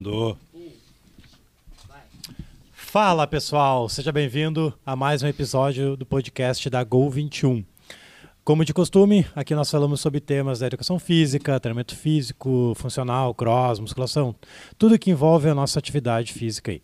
Do. Fala pessoal, seja bem-vindo a mais um episódio do podcast da Gol 21. Como de costume, aqui nós falamos sobre temas da educação física, treinamento físico, funcional, cross, musculação, tudo que envolve a nossa atividade física aí.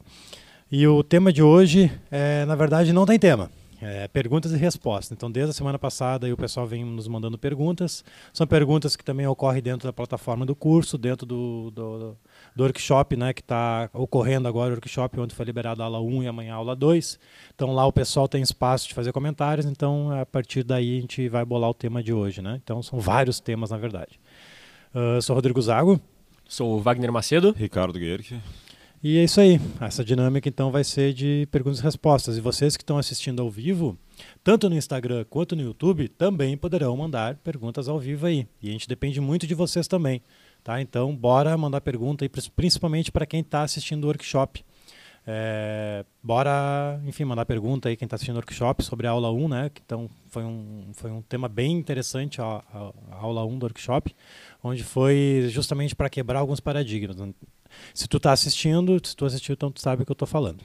E o tema de hoje, é, na verdade, não tem tema. É, perguntas e respostas. Então, desde a semana passada, aí, o pessoal vem nos mandando perguntas. São perguntas que também ocorrem dentro da plataforma do curso, dentro do, do, do workshop, né, que está ocorrendo agora, o workshop onde foi liberado a aula 1 e amanhã a aula 2. Então, lá o pessoal tem espaço de fazer comentários. Então, a partir daí, a gente vai bolar o tema de hoje. Né? Então, são vários temas, na verdade. Uh, sou Rodrigo Zago. Sou o Wagner Macedo. Ricardo Guerque. E é isso aí. Essa dinâmica então vai ser de perguntas e respostas. E vocês que estão assistindo ao vivo, tanto no Instagram quanto no YouTube, também poderão mandar perguntas ao vivo aí. E a gente depende muito de vocês também. Tá? Então, bora mandar pergunta aí, principalmente para quem está assistindo o workshop. É, bora, enfim, mandar pergunta aí quem está assistindo o workshop sobre a aula 1, né? Então, foi um, foi um tema bem interessante a, a, a aula 1 do workshop, onde foi justamente para quebrar alguns paradigmas. Se tu está assistindo, se tu assistiu, então tu sabe o que eu estou falando.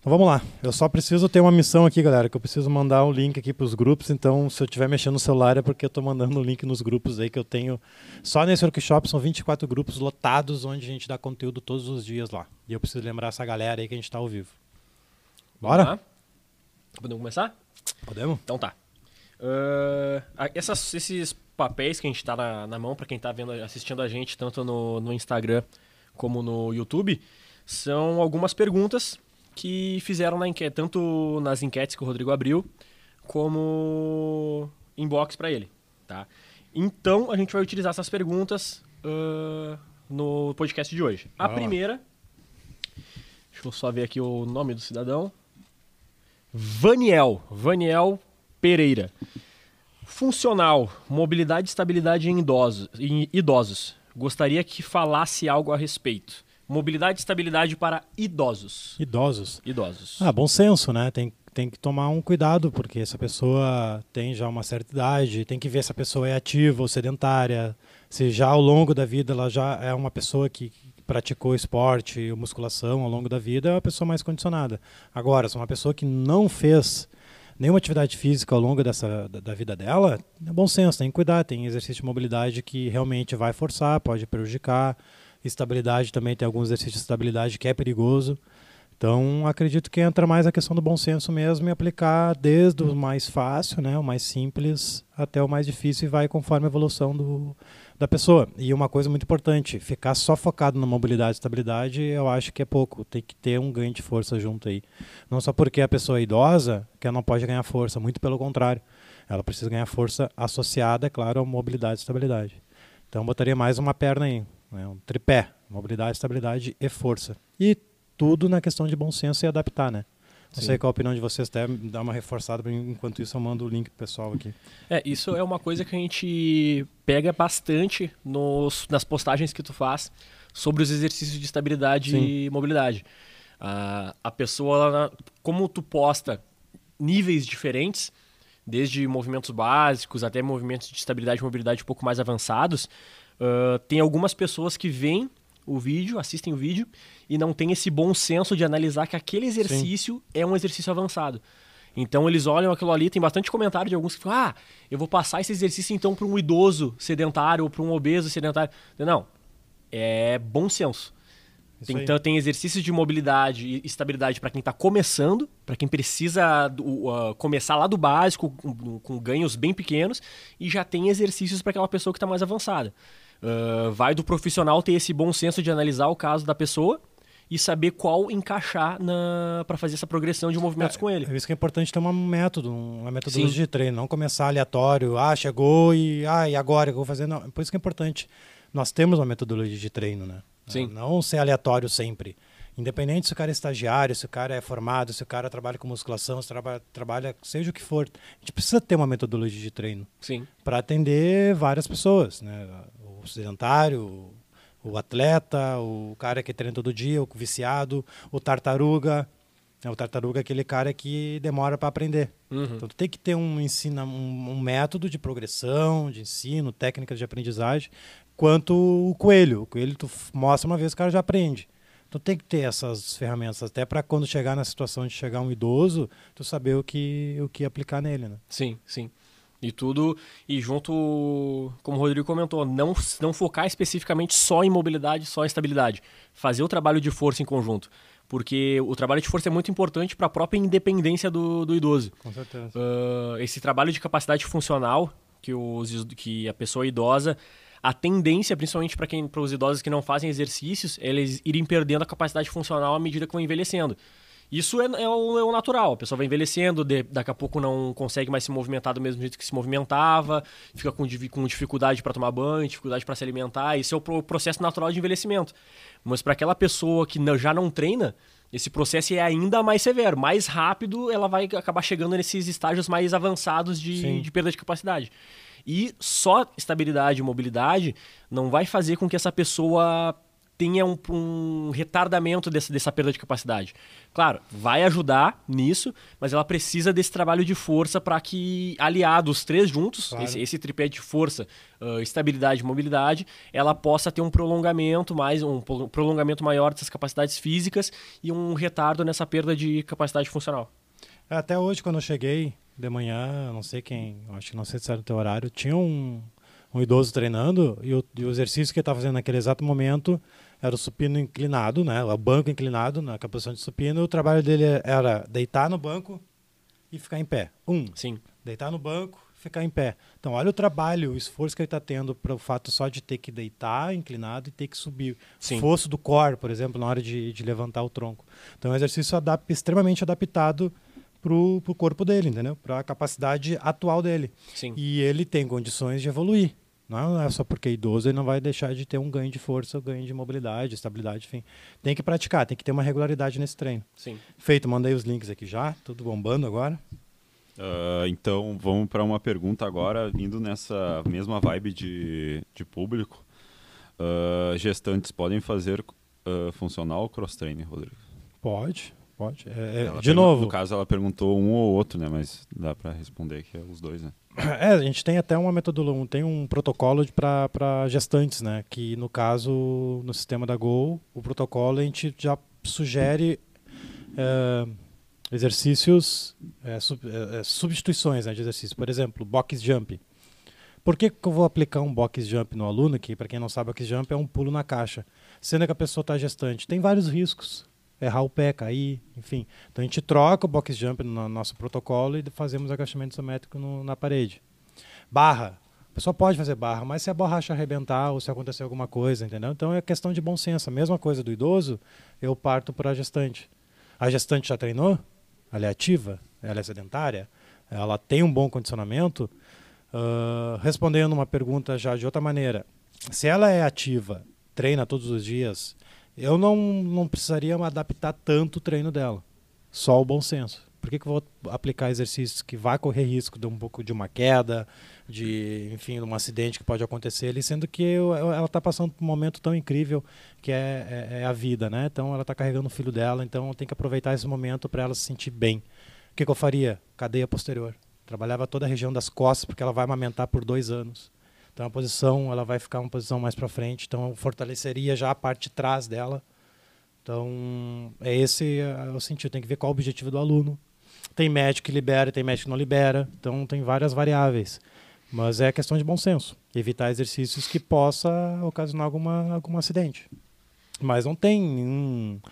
Então vamos lá. Eu só preciso ter uma missão aqui, galera, que eu preciso mandar um link aqui para os grupos. Então, se eu estiver mexendo no celular é porque eu estou mandando o um link nos grupos aí que eu tenho. Só nesse workshop são 24 grupos lotados onde a gente dá conteúdo todos os dias lá. E eu preciso lembrar essa galera aí que a gente está ao vivo. Bora? Podemos começar? Podemos? Então tá. Uh, essas, esses papéis que a gente está na, na, mão para quem está vendo, assistindo a gente tanto no, no Instagram como no YouTube, são algumas perguntas que fizeram na enquete, tanto nas enquetes que o Rodrigo abriu, como inbox para ele, tá? Então a gente vai utilizar essas perguntas uh, no podcast de hoje. A primeira, deixa eu só ver aqui o nome do cidadão, Vaniel, Vaniel Pereira. Funcional, mobilidade e estabilidade em idosos. Em idosos. Gostaria que falasse algo a respeito. Mobilidade e estabilidade para idosos. Idosos. Idosos. Ah, bom senso, né? Tem, tem que tomar um cuidado, porque essa pessoa tem já uma certa idade, tem que ver se a pessoa é ativa ou sedentária, se já ao longo da vida ela já é uma pessoa que praticou esporte, musculação ao longo da vida, é uma pessoa mais condicionada. Agora, se uma pessoa que não fez nenhuma atividade física ao longo dessa, da, da, vida dela, é bom senso, tem que cuidar. Tem exercício de mobilidade que realmente vai forçar, pode prejudicar. Estabilidade também tem alguns exercícios de estabilidade que é perigoso. Então, acredito que entra mais a questão do bom senso mesmo e aplicar desde o mais fácil, né, o mais simples, até o mais difícil e vai conforme a evolução do, da pessoa. E uma coisa muito importante, ficar só focado na mobilidade e estabilidade, eu acho que é pouco. Tem que ter um ganho de força junto aí. Não só porque a pessoa é idosa, que ela não pode ganhar força, muito pelo contrário. Ela precisa ganhar força associada, é claro, à mobilidade e estabilidade. Então, botaria mais uma perna aí, né? um tripé, mobilidade, estabilidade e força. E tudo na questão de bom senso e adaptar, né? Não Sim. sei qual a opinião de vocês, até dar uma reforçada, enquanto isso eu mando o link pro pessoal aqui. É, isso é uma coisa que a gente pega bastante nos, nas postagens que tu faz sobre os exercícios de estabilidade Sim. e mobilidade. Uh, a pessoa, ela, como tu posta níveis diferentes, desde movimentos básicos até movimentos de estabilidade e mobilidade um pouco mais avançados, uh, tem algumas pessoas que veem o vídeo, assistem o vídeo e não tem esse bom senso de analisar que aquele exercício Sim. é um exercício avançado. Então eles olham aquilo ali, tem bastante comentário de alguns que falam: ah, eu vou passar esse exercício então para um idoso sedentário ou para um obeso sedentário. Não, é bom senso. então tem exercícios de mobilidade e estabilidade para quem está começando, para quem precisa uh, começar lá do básico, com, com ganhos bem pequenos, e já tem exercícios para aquela pessoa que está mais avançada. Uh, vai do profissional ter esse bom senso de analisar o caso da pessoa e saber qual encaixar para fazer essa progressão de movimentos é, com ele. É isso que é importante ter um método, uma metodologia Sim. de treino, não começar aleatório, ah, chegou e ah, e agora que eu vou fazer, não, por isso que é importante. Nós temos uma metodologia de treino, né? Sim. Não ser aleatório sempre. Independente se o cara é estagiário, se o cara é formado, se o cara trabalha com musculação, se trabalha, trabalha seja o que for, a gente precisa ter uma metodologia de treino. Sim. Para atender várias pessoas, né? O sedentário, o atleta, o cara que treina todo dia, o viciado, o tartaruga. O tartaruga é aquele cara que demora para aprender. Uhum. Então, tu tem que ter um, ensino, um, um, método de progressão, de ensino, técnicas de aprendizagem quanto o coelho. O coelho tu mostra uma vez, o cara já aprende. Tu tem que ter essas ferramentas, até para quando chegar na situação de chegar um idoso, tu saber o que, o que aplicar nele, né? Sim, sim. E tudo, e junto, como o Rodrigo comentou, não, não focar especificamente só em mobilidade, só em estabilidade. Fazer o trabalho de força em conjunto. Porque o trabalho de força é muito importante para a própria independência do, do idoso. Com certeza. Uh, esse trabalho de capacidade funcional que, os, que a pessoa idosa a tendência, principalmente para quem para os idosos que não fazem exercícios, é eles irem perdendo a capacidade funcional à medida que vão envelhecendo. Isso é, é, o, é o, natural. A pessoa vai envelhecendo, de, daqui a pouco não consegue mais se movimentar do mesmo jeito que se movimentava, fica com, com dificuldade para tomar banho, dificuldade para se alimentar. Isso é o processo natural de envelhecimento. Mas para aquela pessoa que não, já não treina, esse processo é ainda mais severo. Mais rápido, ela vai acabar chegando nesses estágios mais avançados de, de perda de capacidade. E só estabilidade e mobilidade não vai fazer com que essa pessoa tenha um, um retardamento dessa, dessa perda de capacidade. Claro, vai ajudar nisso, mas ela precisa desse trabalho de força para que, aliado os três juntos, claro. esse, esse, tripé de força, uh, estabilidade e mobilidade, ela possa ter um prolongamento mais um prolongamento maior dessas capacidades físicas e um retardo nessa perda de capacidade funcional. Até hoje, quando eu cheguei de manhã, não sei quem, acho que não sei se era o teu horário, tinha um, um idoso treinando e o, e o exercício que ele estava fazendo naquele exato momento era o supino inclinado, né? O banco inclinado na posição de supino. O trabalho dele era deitar no banco e ficar em pé. Um. Sim. Deitar no banco, ficar em pé. Então, olha o trabalho, o esforço que ele está tendo para o fato só de ter que deitar inclinado e ter que subir. Sim. Fosso do core, por exemplo, na hora de, de levantar o tronco. Então, é um exercício adap extremamente adaptado para o corpo dele, entendeu? Para a capacidade atual dele. Sim. E ele tem condições de evoluir. Não é só porque é idoso ele não vai deixar de ter um ganho de força, um ganho de mobilidade, estabilidade, enfim. Tem que praticar, tem que ter uma regularidade nesse treino. Sim. Feito, mandei os links aqui já, tudo bombando agora. Uh, então vamos para uma pergunta agora, indo nessa mesma vibe de, de público. Uh, gestantes podem fazer uh, funcional cross-training, Rodrigo? Pode, pode. É, é, de novo. No caso, ela perguntou um ou outro, né? Mas dá para responder que é os dois, né? É, a gente tem até uma metodologia, tem um protocolo para gestantes, né? Que no caso, no sistema da Go, o protocolo a gente já sugere é, exercícios, é, sub, é, substituições né, de exercício. Por exemplo, box jump. Por que, que eu vou aplicar um box jump no aluno? Que, para quem não sabe, box jump é um pulo na caixa. Sendo que a pessoa está gestante. Tem vários riscos errar o pé, cair, enfim. Então a gente troca o box jump no nosso protocolo e fazemos agachamento isométrico no, na parede. Barra. A pessoa pode fazer barra, mas se a borracha arrebentar ou se acontecer alguma coisa, entendeu? Então é questão de bom senso. A mesma coisa do idoso, eu parto para a gestante. A gestante já treinou? Ela é ativa? Ela é sedentária? Ela tem um bom condicionamento? Uh, respondendo uma pergunta já de outra maneira. Se ela é ativa, treina todos os dias, eu não, não precisaria adaptar tanto o treino dela. Só o bom senso. Por que, que eu vou aplicar exercícios que vai correr risco de um pouco de uma queda, de enfim, um acidente que pode acontecer ali, sendo que eu, ela está passando por um momento tão incrível que é, é, é a vida, né? Então ela está carregando o filho dela, então tem que aproveitar esse momento para ela se sentir bem. O que, que eu faria? Cadeia posterior. Trabalhava toda a região das costas porque ela vai amamentar por dois anos. Então a posição ela vai ficar uma posição mais para frente, então fortaleceria já a parte de trás dela. Então é esse é o sentido, tem que ver qual é o objetivo do aluno. Tem médico que libera, tem médico que não libera, então tem várias variáveis. Mas é questão de bom senso, evitar exercícios que possa ocasionar alguma algum acidente. Mas não tem.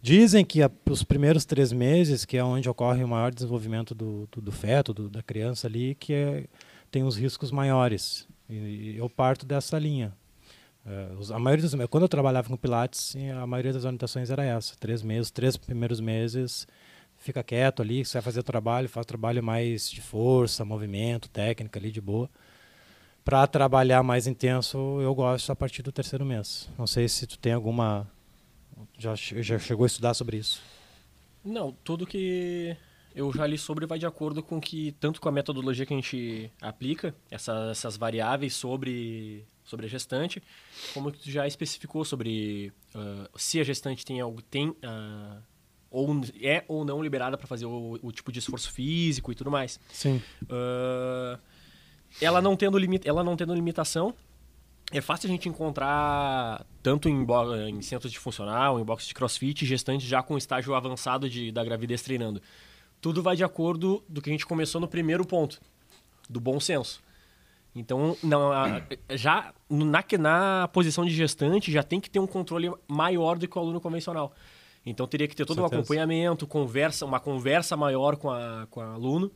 Dizem que a, os primeiros três meses, que é onde ocorre o maior desenvolvimento do, do, do feto, do, da criança ali, que é, tem os riscos maiores. E eu parto dessa linha. Uh, a maioria dos, quando eu trabalhava com Pilates, a maioria das orientações era essa: três meses, três primeiros meses, fica quieto ali, você vai fazer trabalho, faz trabalho mais de força, movimento, técnica ali de boa. Para trabalhar mais intenso, eu gosto a partir do terceiro mês. Não sei se tu tem alguma já, já chegou a estudar sobre isso. Não, tudo que eu já li sobre vai de acordo com que, tanto com a metodologia que a gente aplica, essa, essas variáveis sobre, sobre a gestante, como que tu já especificou sobre uh, se a gestante tem algo, tem, uh, ou é ou não liberada para fazer o, o, tipo de esforço físico e tudo mais. Sim. Uh, ela não tendo limit, ela não tendo limitação, é fácil a gente encontrar, tanto em, em centros de funcional, em box de crossfit, gestantes já com estágio avançado de, da gravidez treinando. Tudo vai de acordo do que a gente começou no primeiro ponto, do bom senso. Então, não, a- já na, na posição de gestante, já tem que ter um controle maior do que o aluno convencional. Então, teria que ter todo um acompanhamento, conversa, uma conversa maior com, a, com o aluno,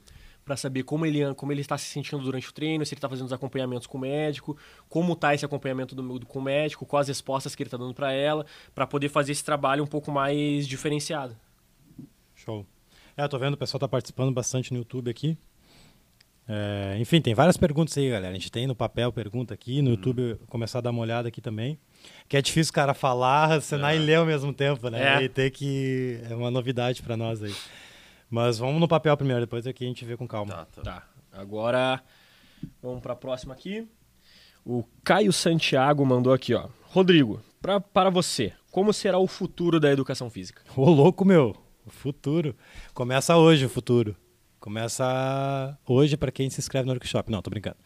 para saber como ele, como ele está se sentindo durante o treino, se ele está fazendo os acompanhamentos com o médico, como está esse acompanhamento do, do- com o médico, quais as respostas que ele está dando para ela, para poder fazer esse trabalho um pouco mais diferenciado. Show. É, eu tô vendo o pessoal tá participando bastante no YouTube aqui. É, enfim, tem várias perguntas aí, galera. A gente tem no papel pergunta aqui, no YouTube eu vou começar a dar uma olhada aqui também. Que é difícil o cara falar, assinar e ler ao mesmo tempo, né? É. E ter que. É uma novidade para nós aí. Mas vamos no papel primeiro, depois aqui a gente vê com calma. Tá, tá. Tá, agora vamos para a próxima aqui. O Caio Santiago mandou aqui, ó. Rodrigo, pra, para você, como será o futuro da educação física? Ô, louco, meu. O futuro. Começa hoje o futuro. Começa hoje para quem se inscreve no workshop. Não, tô brincando.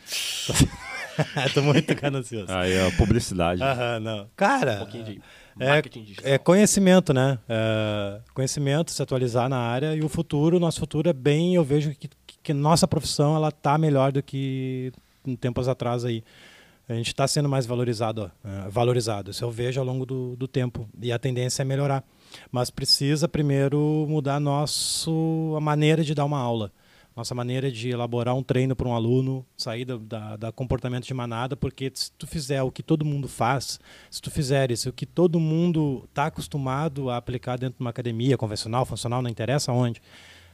tô muito ganancioso. Aí a publicidade. Aham, não. Cara, Um pouquinho de é, marketing digital. é conhecimento, né? É, conhecimento, se atualizar na área e o futuro, nosso futuro é bem, eu vejo que, que nossa profissão ela tá melhor do que em tempos atrás aí. A gente está sendo mais valorizado, ó, é, valorizado. Isso eu vejo ao longo do, do tempo e a tendência é melhorar. Mas precisa primeiro mudar nosso a maneira de dar uma aula, nossa maneira de elaborar um treino para um aluno, sair da, da, da comportamento de manada, porque se tu fizer o que todo mundo faz, se tu fizeres o que todo mundo está acostumado a aplicar dentro de uma academia convencional, funcional, não interessa onde,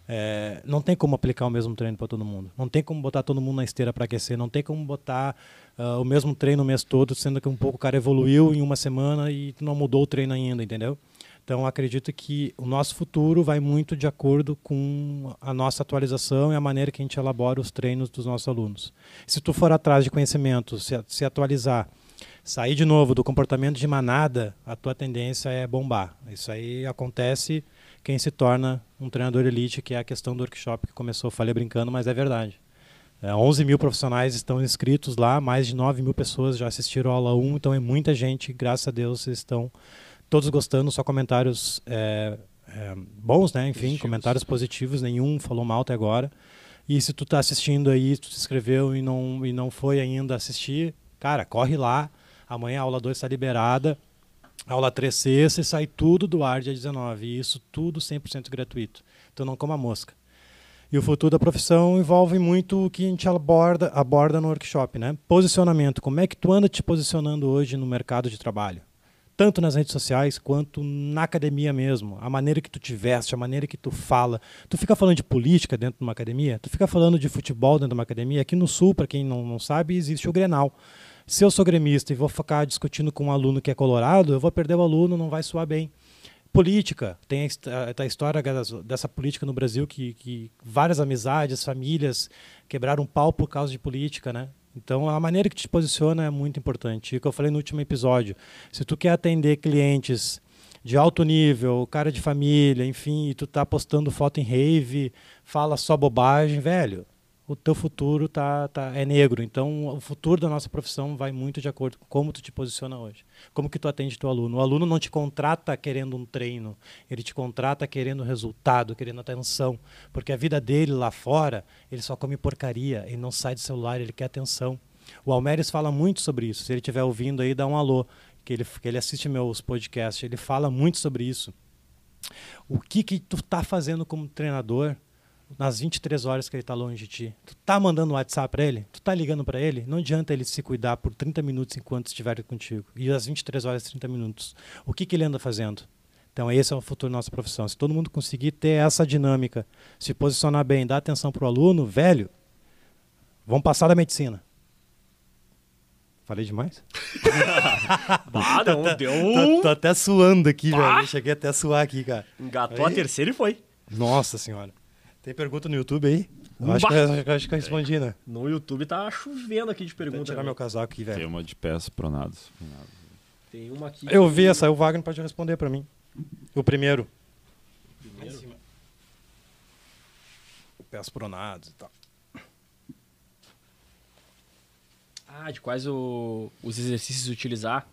é, não tem como aplicar o mesmo treino para todo mundo. Não tem como botar todo mundo na esteira para aquecer. Não tem como botar ah, o mesmo treino o mês todo, sendo que um pouco o cara evoluiu em uma semana e não mudou o treino ainda, entendeu? Então acredito que o nosso futuro vai muito de acordo com a nossa atualização e a maneira que a gente elabora os treinos dos nossos alunos. Se tu for atrás de conhecimento, se, se atualizar, sair de novo do comportamento de manada, a tua tendência é bombar. Isso aí acontece quem se torna um treinador elite, que é a questão do workshop que começou, falei brincando, mas é verdade. É, 11 mil profissionais estão inscritos lá, mais de 9 mil pessoas já assistiram a aula 1, então é muita gente, graças a Deus estão todos gostando, só comentários é, é, bons, né? Enfim, Positivos. comentários positivos, nenhum falou mal até agora. E se tu tá assistindo aí, tu se inscreveu e não, e não foi ainda assistir, cara, corre lá. Amanhã a aula 2 está liberada. Aula 3 sexta e sai tudo do ar dia 19. E isso tudo 100% gratuito. Então não coma mosca. E o futuro da profissão envolve muito o que a gente aborda, aborda no workshop, né? Posicionamento. Como é que tu anda te posicionando hoje no mercado de trabalho? Tanto nas redes sociais quanto na academia mesmo. A maneira que tu te veste, a maneira que tu fala. Tu fica falando de política dentro de uma academia? Tu fica falando de futebol dentro de uma academia? Aqui no Sul, para quem não, não sabe, existe o Grenal. Se eu sou gremista e vou ficar discutindo com um aluno que é colorado, eu vou perder o aluno, não vai soar bem política. Tem a, hist- a- história dessa política no Brasil que, que várias amizades, famílias quebraram pau por causa de política, né? Então a maneira que te posiciona é muito importante. E que eu falei no último episódio, se tu quer atender clientes de alto nível, cara de família, enfim, e tu tá postando foto em rave, fala só bobagem, velho, o teu futuro tá, tá é negro. Então o futuro da nossa profissão vai muito de acordo com como tu te posiciona hoje. Como que tu atende teu aluno? O aluno não te contrata querendo um treino, ele te contrata querendo resultado, querendo atenção, porque a vida dele lá fora, ele só come porcaria, ele não sai do celular, ele quer atenção. O Almeres fala muito sobre isso. Se ele estiver ouvindo aí, dá um alô, que ele, que ele assiste meus podcasts, ele fala muito sobre isso. O que que tu tá fazendo como treinador nas 23 horas que ele está longe de ti? Tu tá mandando um WhatsApp para ele? Tu tá ligando para ele? Não adianta ele se cuidar por 30 minutos enquanto estiver contigo. E às 23 horas e 30 minutos. O que que ele anda fazendo? Então esse é o futuro da nossa profissão. Se todo mundo conseguir ter essa dinâmica, se posicionar bem, dar atenção pro aluno, velho, vamos passar da medicina. Falei demais? Ah, não, deu Tô, um... tô até suando aqui, Pá! velho. Eu cheguei até a suar aqui, cara. Engatou a Aí. terceira e foi. Nossa senhora. Tem pergunta no YouTube aí? Eu acho, que, eu acho que eu respondi, né? No YouTube tá chovendo aqui de Vou perguntas. tirar né? meu casaco aqui, velho. Tema de pés pronados. Tem uma aqui. Eu vi essa, o Wagner pode responder pra mim. O primeiro. Primeiro. Pés pronados e tal. Ah, de quais o, os exercícios utilizar.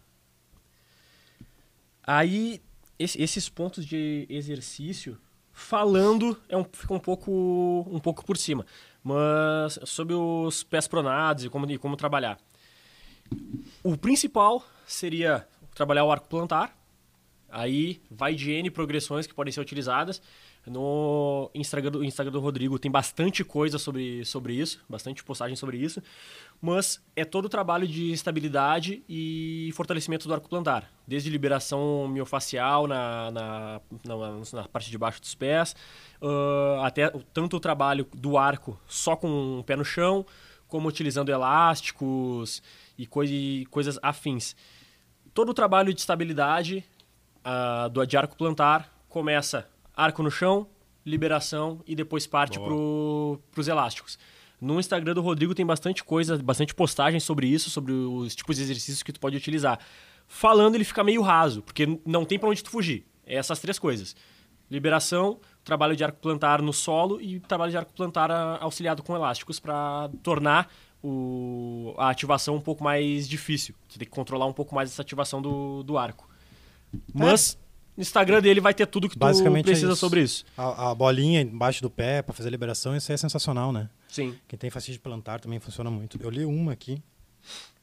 Aí, esse, esses pontos de exercício, falando, é um, fica um pouco, um pouco por cima. Mas sobre os pés pronados e como, e como trabalhar. O principal seria trabalhar o arco plantar. Aí vai de N progressões que podem ser utilizadas. No Instagram do, Instagram do Rodrigo tem bastante coisa sobre, sobre isso, bastante postagem sobre isso. Mas é todo o trabalho de estabilidade e fortalecimento do arco plantar. Desde liberação miofacial na, na, na, na parte de baixo dos pés, uh, até tanto o trabalho do arco só com o pé no chão, como utilizando elásticos e, coi coisas afins. Todo o trabalho de estabilidade uh, do de arco plantar começa arco no chão, liberação e depois parte para os elásticos. No Instagram do Rodrigo tem bastante coisa, bastante postagens sobre isso, sobre os tipos de exercícios que tu pode utilizar. Falando, ele fica meio raso, porque não tem para onde tu fugir. É essas três coisas. Liberação, trabalho de arco plantar no solo e trabalho de arco plantar auxiliado com elásticos para tornar o, a ativação um pouco mais difícil. Você tem que controlar um pouco mais essa ativação do, do arco. Mas no Instagram dele vai ter tudo que tu Basicamente é precisa isso. sobre isso. A, a bolinha embaixo do pé para fazer a liberação, isso é sensacional, né? Sim. Quem tem fascite plantar também funciona muito. Eu li uma aqui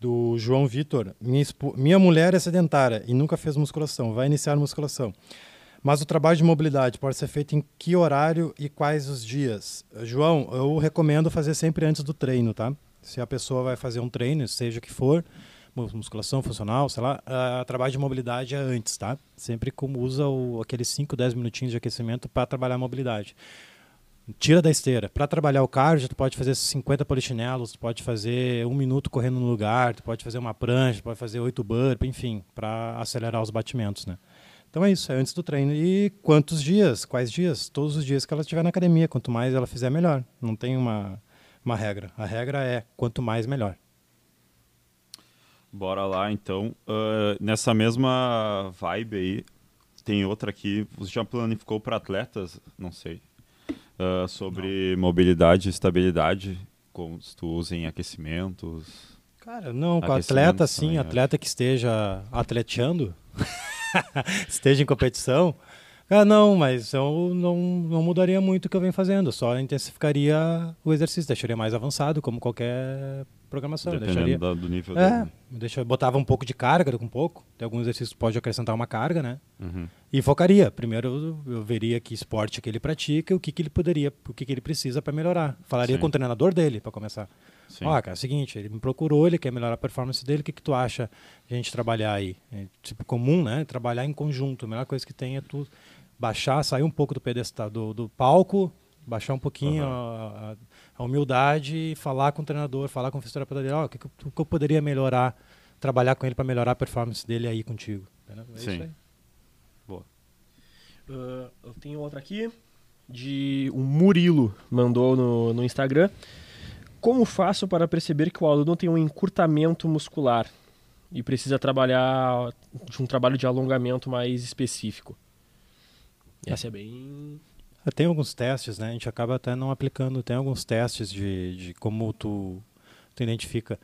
do João Vitor. Minha, minha mulher é sedentária e nunca fez musculação. Vai iniciar musculação. Mas o trabalho de mobilidade pode ser feito em que horário e quais os dias? João, eu recomendo fazer sempre antes do treino, tá? Se a pessoa vai fazer um treino, seja o que for, musculação funcional, sei lá, ah, trabalho de mobilidade é antes, tá? Sempre como usa o, aqueles 5, 10 minutinhos de aquecimento para trabalhar a mobilidade. Tira da esteira. Para trabalhar o cardio, tu pode fazer 50 polichinelos, tu pode fazer um minuto correndo no lugar, tu pode fazer uma prancha, tu pode fazer oito burp, enfim, para acelerar os batimentos, né? Então é isso, é antes do treino. E quantos dias? Quais dias? Todos os dias que ela estiver na academia. Quanto mais ela fizer, melhor. Não tem uma, uma regra. A regra é quanto mais, melhor. Bora lá, então. Ah, nessa mesma vibe aí, tem outra aqui. Você já planificou para atletas? Não sei. Ah, sobre mobilidade e estabilidade, como se tu usa em aquecimentos. Cara, não, com atleta, sim, também, atleta que esteja atleteando, esteja em competição. Ah, não, mas eu não, não mudaria muito o que eu venho fazendo, só intensificaria o exercício, deixaria mais avançado, como qualquer programação. Dependendo Deixaria, do nível é, dele. deixa, botava um pouco de carga com um pouco, tem alguns exercícios que pode acrescentar uma carga, né? Uhum. E focaria. Primeiro eu, eu veria que esporte que ele pratica, e o que, que ele poderia, o que, que ele precisa para melhorar. Falaria Sim. com o treinador dele para começar. Ó, cara, é o seguinte, ele me procurou, ele quer melhorar a performance dele, o que, que tu acha a gente trabalhar aí? É, tipo, comum, né? Trabalhar em conjunto. A melhor coisa que tem é tu baixar, sair um pouco do pedestal, do, do palco, baixar um pouquinho a, a- a humildade e falar com o treinador, falar com o fisioterapeuta dele, ó, o que, que, eu- o que eu poderia melhorar, trabalhar com ele para melhorar a performance dele aí contigo. É Sim. isso aí. Ah, eu tenho outra aqui de o Murilo mandou no, no Instagram. Como faço para perceber que o aluno tem um encurtamento muscular e precisa trabalhar de um trabalho de alongamento mais específico? Essa é bem Tem alguns testes, né? A gente acaba até não aplicando. Tem alguns testes de, de como tu, tu identifica.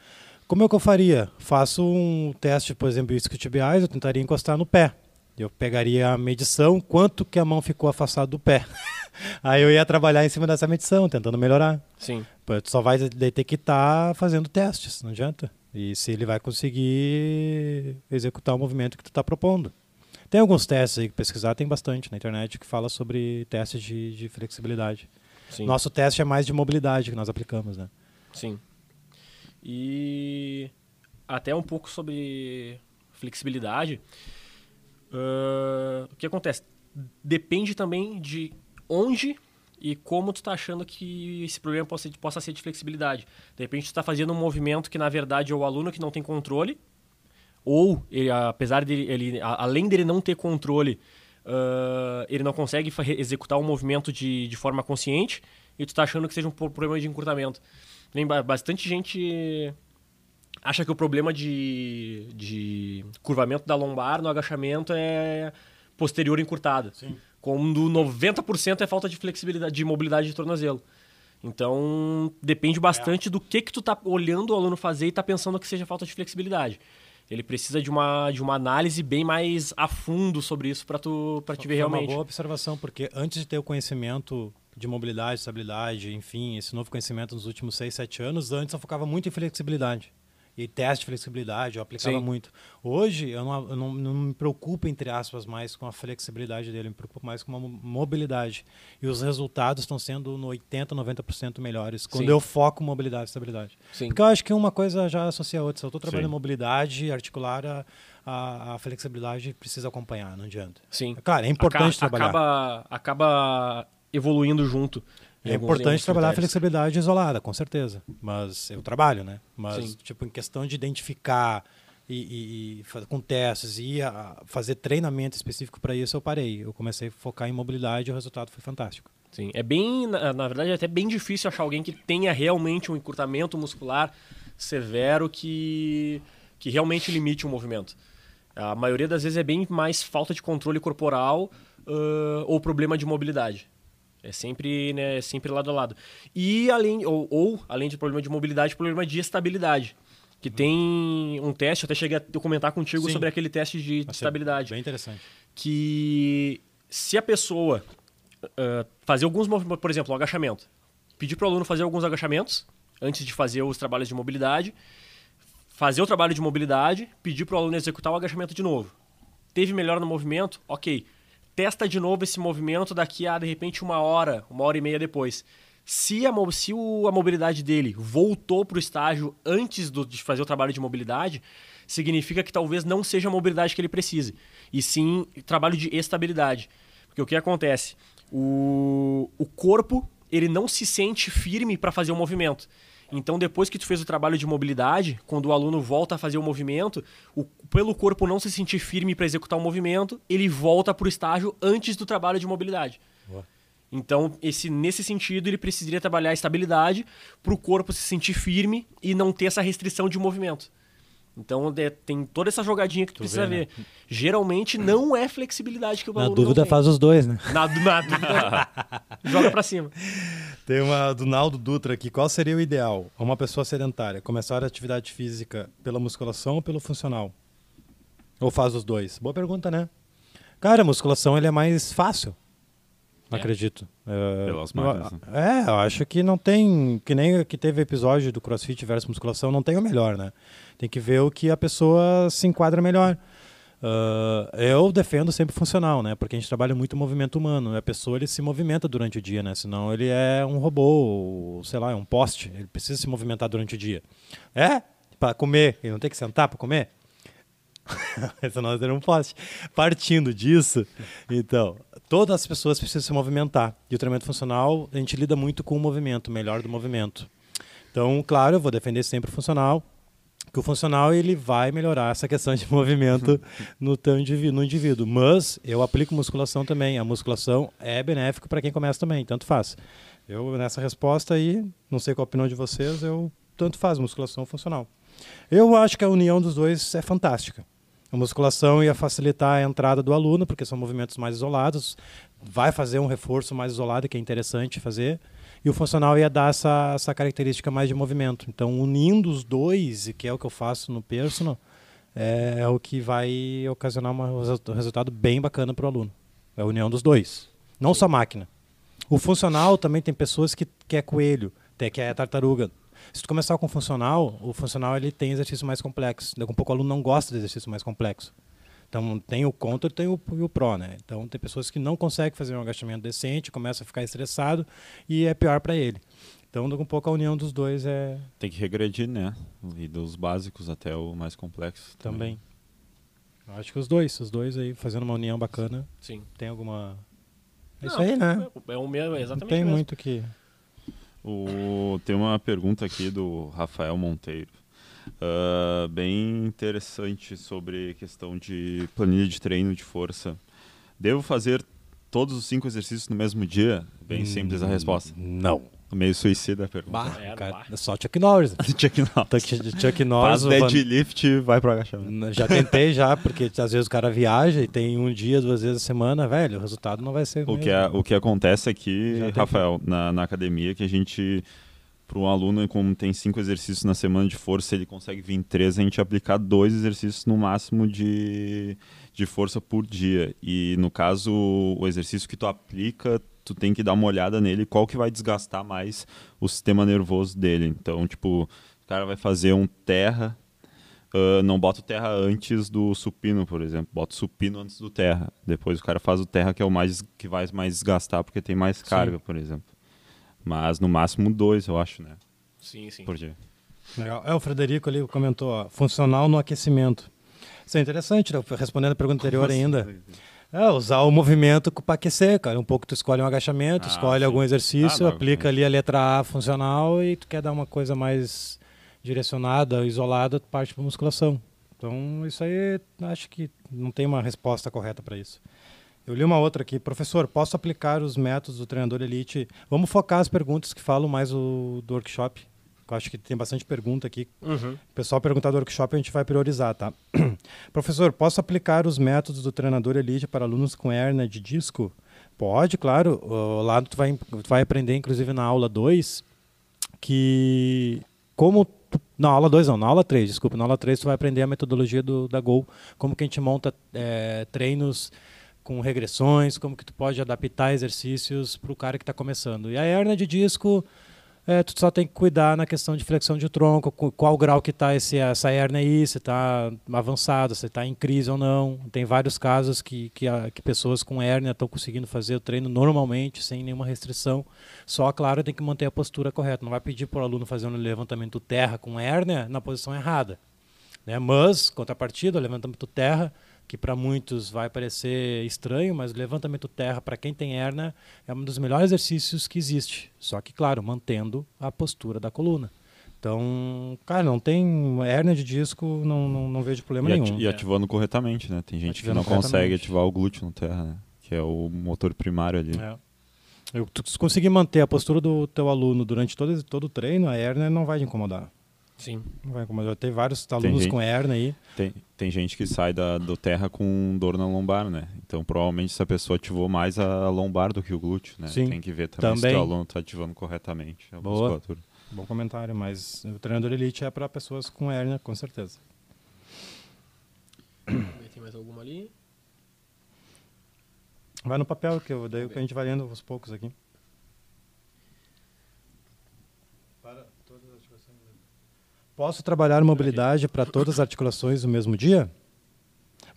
Como é que eu faria? Faço um teste, por exemplo, isquiotibiais, eu tentaria encostar no pé. Eu pegaria a medição, quanto que a mão ficou afastada do pé. Aí eu ia trabalhar em cima dessa medição, tentando melhorar. sim. Tu só vai detectar fazendo testes, não adianta. E se ele vai conseguir executar o movimento que tu está propondo. Tem alguns testes aí que pesquisar, tem bastante na internet que fala sobre testes de, de flexibilidade. Sim. Nosso teste é mais de mobilidade que nós aplicamos, né? Sim. E até um pouco sobre flexibilidade. Ah, o que acontece? Depende também de onde e como tu tá achando que esse problema possa, possa ser de flexibilidade. De repente tu está fazendo um movimento que na verdade é o aluno que não tem controle, ou ele, apesar dele, ele, além dele não ter controle, ah, ele não consegue executar um movimento de, de forma consciente, e tu tá achando que seja um problema de encurtamento. Tem ba- bastante gente acha que o problema de, de curvamento da lombar no agachamento é posterior encurtada. Sim. Quando 90% é falta de flexibilidade, de mobilidade de tornozelo. Então, depende bastante do que que tu tá olhando o aluno fazer e tá pensando que seja falta de flexibilidade. Ele precisa de uma, de uma análise bem mais a fundo sobre isso para tu para te ver realmente. uma boa observação, porque antes de ter o conhecimento de mobilidade, estabilidade, enfim, esse novo conhecimento nos últimos 6, 7 anos, antes eu focava muito em flexibilidade. E teste de flexibilidade, eu aplicava Sim. muito. Hoje, eu, não, eu não, não me preocupo, entre aspas, mais com a flexibilidade dele, eu me preocupo mais com a mo- mobilidade. E os resultados estão sendo no 80%, 90% melhores, quando Sim. eu foco mobilidade e estabilidade. Sim. Porque eu acho que uma coisa já associa a outra. Se eu estou trabalhando mobilidade, articular, a, a, a flexibilidade precisa acompanhar, não adianta. Sim. Claro, é importante Aca- trabalhar. Acaba, acaba evoluindo junto. Em É importante trabalhar a flexibilidade isolada, com certeza. Mas eu trabalho, né? Mas, Sim. tipo, em questão de identificar e, e, e fa- com testes e a- fazer treinamento específico para isso, eu parei. Eu comecei a focar em mobilidade e o resultado foi fantástico. Sim, é bem, na, na verdade, é até bem difícil achar alguém que tenha realmente um encurtamento muscular severo que, que realmente limite o movimento. A maioria das vezes é bem mais falta de controle corporal ãh, ou problema de mobilidade. É sempre, né, é sempre lado a lado. E além, ou, ou, além de problema de mobilidade, problema de estabilidade. Que tem um teste, até cheguei a comentar contigo Sim. sobre aquele teste de, Achei estabilidade Bem interessante. que se a pessoa ah, fazer alguns movimentos, por exemplo, um agachamento, pedir para o aluno fazer alguns agachamentos antes de fazer os trabalhos de mobilidade, fazer o trabalho de mobilidade, pedir para o aluno executar o agachamento de novo. Teve melhora no movimento? Ok. Testa de novo esse movimento daqui a, de repente, uma hora, uma hora e meia depois. Se a, se a mobilidade dele voltou para o estágio antes do- de fazer o trabalho de mobilidade, significa que talvez não seja a mobilidade que ele precise, e sim trabalho de estabilidade. Porque o que acontece? O, o corpo ele não se sente firme para fazer o movimento. Então, depois que tu fez o trabalho de mobilidade, quando o aluno volta a fazer o movimento, o, pelo corpo não se sentir firme para executar o movimento, ele volta para o estágio antes do trabalho de mobilidade. Boa. Então, esse, nesse sentido, ele precisaria trabalhar a estabilidade para o corpo se sentir firme e não ter essa restrição de movimento. Então, é, tem toda essa jogadinha que tu, Tu precisa vê, ver. né? Geralmente, não é flexibilidade que o Na dúvida, não tem. faz os dois, né? Na, na dúvida, joga para cima. Tem uma do Naldo Dutra aqui. Qual seria o ideal? Uma pessoa sedentária começar a atividade física pela musculação ou pelo funcional? Ou faz os dois? Boa pergunta, né? Cara, a musculação ele é mais fácil. É. Acredito. É, Pelas máquinas, né? É, eu acho que não tem. Que nem que teve episódio do CrossFit versus musculação, não tem o melhor, né? Tem que ver o que a pessoa se enquadra melhor. Ah, eu defendo sempre funcional, né? Porque a gente trabalha muito movimento humano. A pessoa ele se movimenta durante o dia, né? Senão ele é um robô, ou, sei lá, é um poste. Ele precisa se movimentar durante o dia. É? Para comer. Ele não tem que sentar para comer? Senão nós teríamos um poste. Partindo disso, então, todas as pessoas precisam se movimentar. E o treinamento funcional, a gente lida muito com o movimento, melhor do movimento. Então, claro, eu vou defender sempre o funcional, que o funcional ele vai melhorar essa questão de movimento no, teu indivíduo, no indivíduo. Mas eu aplico musculação também. A musculação é benéfico para quem começa também, tanto faz. Eu, nessa resposta aí, não sei qual a opinião de vocês, eu tanto faz musculação funcional. Eu acho que a união dos dois é fantástica. A musculação ia facilitar a entrada do aluno, porque são movimentos mais isolados, vai fazer um reforço mais isolado, que é interessante fazer, e o funcional ia dar essa, essa característica mais de movimento. Então, unindo os dois, e que é o que eu faço no personal, é, é o que vai ocasionar uma- um resu- resultado bem bacana para o aluno. É a união dos dois. Não só máquina. O funcional também tem pessoas que quer coelho, tem que é tartaruga. Se tu começar com o funcional, o funcional ele tem exercício mais complexo. Daqui a pouco o aluno não gosta de exercício mais complexo. Então tem o contra e tem o, e o pró, né? Então tem pessoas que não conseguem fazer um agachamento decente, começa a ficar estressado e é pior para ele. Então daqui a pouco a união dos dois é Tem que regredir, né? E dos básicos até o mais complexo. também. Eu acho que os dois, os dois aí fazendo uma união bacana, Sim. tem alguma É isso Não, aí, né? É o mesmo, é Não exatamente tem o mesmo. muito que O, tem uma pergunta aqui do Rafael Monteiro. Ah, bem interessante sobre questão de planilha de treino de força. Devo fazer todos os cinco exercícios no mesmo dia? Bem simples a resposta. Não. Meio suicida a pergunta. Bah, É, cara, bah. só Chuck Norris. Chuck Norris. Chuck, Chuck Faz Norris. o Van- deadlift vai pro agachamento. Já tentei já, porque às vezes o cara viaja e tem um dia, duas vezes a semana, velho, o resultado não vai ser O mesmo. que, é, o que acontece aqui, Já Rafael, na, na academia, é que a gente, para um aluno, como tem cinco exercícios na semana de força, ele consegue vir em três, a gente aplicar dois exercícios no máximo de, de força por dia. E no caso, o exercício que tu aplica, tu tem que dar uma olhada nele, qual que vai desgastar mais o sistema nervoso dele. Então, tipo, o cara vai fazer um terra, ah, não bota o terra antes do supino, por exemplo. Bota o supino antes do terra. Depois o cara faz o terra, que é o mais que vai mais desgastar, porque tem mais carga, por exemplo. Mas no máximo dois, eu acho, né? Sim, sim. Por dia. Legal. É, o Frederico ali comentou, ó, funcional no aquecimento. Isso é interessante, né? respondendo a pergunta anterior ainda. É, usar o movimento para aquecer, cara. Um pouco tu escolhe um agachamento, Ah, escolhe sim. algum exercício, Ah, aplica ali a letra A funcional e tu quer dar uma coisa mais direcionada, isolada, tu parte para musculação. Então, isso aí, acho que não tem uma resposta correta para isso. Eu li uma outra aqui. Professor, posso aplicar os métodos do treinador elite? Vamos focar as perguntas que falam mais o, do workshop. Eu acho que tem bastante pergunta aqui. Uhum. O pessoal perguntar do workshop, a gente vai priorizar, tá? Professor, posso aplicar os métodos do treinador elite para alunos com hérnia de disco? Pode, claro. O- Lá tu vai, tu vai aprender, inclusive na aula 2, que como na aula 2 não, na aula 3, desculpa, na aula 3 tu vai aprender a metodologia do, da Gol, como que a gente monta eh, treinos com regressões, como que tu pode adaptar exercícios para o cara que está começando. E a hernia de disco, é, tu só tem que cuidar na questão de flexão de tronco, qual grau que está essa hernia aí, se está avançado, se está em crise ou não. Tem vários casos que, que, a- que pessoas com hérnia estão conseguindo fazer o treino normalmente, sem nenhuma restrição. Só, claro, tem que manter a postura correta. Não vai pedir para o aluno fazer um levantamento terra com hérnia na posição errada. Né? Mas, contrapartida, levantamento terra, que para muitos vai parecer estranho, mas o levantamento terra, para quem tem hernia, é um dos melhores exercícios que existe. Só que, claro, mantendo a postura da coluna. Então, cara, não tem hérnia de disco, não, não, não vejo problema E, nenhum. e ativando corretamente, né? Tem gente Ativando que não consegue ativar o glúteo no terra, né? Que é o motor primário ali. É. Eu, tu, se conseguir manter a postura do teu aluno durante todo, todo o treino, a hérnia não vai te incomodar. Sim. Vai incomodar. Tem vários alunos gente- com hérnia aí. Tem, tem gente que sai da, do terra com dor na lombar, né? Então provavelmente essa pessoa ativou mais a lombar do que o glúteo, né? Sim. Tem que ver também, se Também. o aluno está ativando corretamente a Boa. musculatura. Bom comentário, mas o treinador elite é para pessoas com hérnia, com certeza. Tem mais alguma ali? Vai no papel, que eu, daí que a gente vai lendo aos poucos aqui. Posso trabalhar mobilidade para todas as articulações no mesmo dia?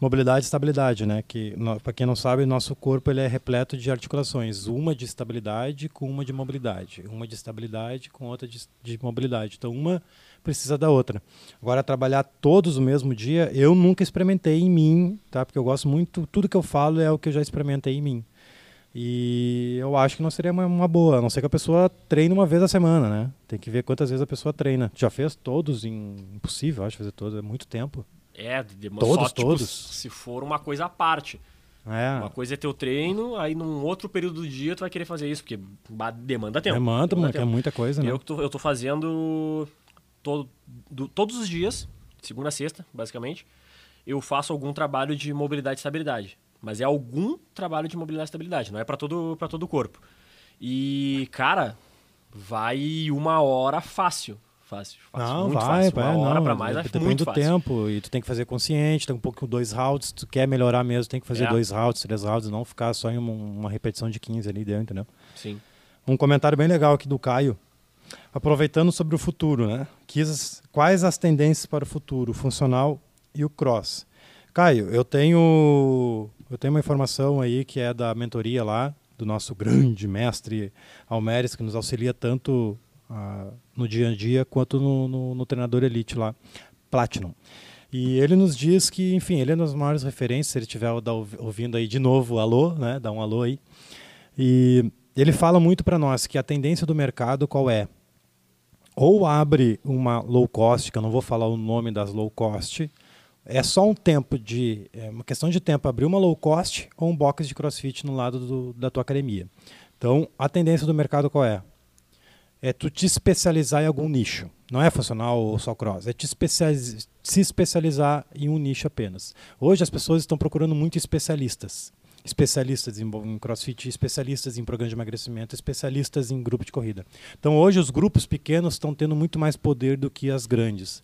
Mobilidade e estabilidade, né? Que para quem não sabe, nosso corpo ele é repleto de articulações, uma de estabilidade com uma de mobilidade, uma de estabilidade com outra de, de mobilidade. Então uma precisa da outra. Agora trabalhar todos no mesmo dia, eu nunca experimentei em mim, tá? Porque eu gosto muito, tudo que eu falo é o que eu já experimentei em mim. E eu acho que não seria uma, boa, a não ser que a pessoa treine uma vez a semana, né? Tem que ver quantas vezes a pessoa treina. Já fez todos em impossível, acho fazer todos, é muito tempo. É, de- mas Todos, só, tipo, todos. se for uma coisa à parte. É. Uma coisa é teu treino, aí num outro período do dia tu vai querer fazer isso, porque demanda tempo. Demanda, mano, que é tempo. muita coisa, né? Eu, tô, eu tô fazendo todo, do- todos os dias, segunda a sexta, basicamente, eu faço algum trabalho de mobilidade e estabilidade. Mas é algum trabalho de mobilidade e estabilidade, não é para todo, pra todo o corpo. E, cara, vai uma hora fácil. Fácil, fácil. Não, muito vai, fácil. vai, Uma hora pra mais, vai depende muito do fácil. tempo e tu tem que fazer consciente, tem um pouco dois rounds, tu quer melhorar mesmo, tem que fazer É. dois rounds, três rounds, não ficar só em uma, uma repetição de 15 ali dentro, entendeu? Sim. Um comentário bem legal aqui do Caio. Aproveitando sobre o futuro, né? Quis, quais as tendências para o futuro, o funcional e o cross? Caio, eu tenho eu tenho uma informação aí que é da mentoria lá do nosso grande mestre Almeres que nos auxilia tanto ah, no dia a dia quanto no, no, no treinador elite lá, Platinum. E ele nos diz que, enfim, ele é uma das maiores referências, se ele estiver ouvindo aí de novo, alô, né? Dá um alô aí. E ele fala muito para nós que a tendência do mercado qual é? Ou abre uma low cost, que eu não vou falar o nome das low cost, é só um tempo de, é uma questão de tempo abrir uma low cost ou um box de crossfit no lado do, da tua academia. Então, a tendência do mercado qual é? é tu te especializar em algum nicho. Não é funcional ou só cross, é te especializ se especializar em um nicho apenas. Hoje as pessoas estão procurando muito especialistas. Especialistas em, em crossfit, especialistas em programa de emagrecimento, especialistas em grupo de corrida. Então hoje os grupos pequenos estão tendo muito mais poder do que as grandes.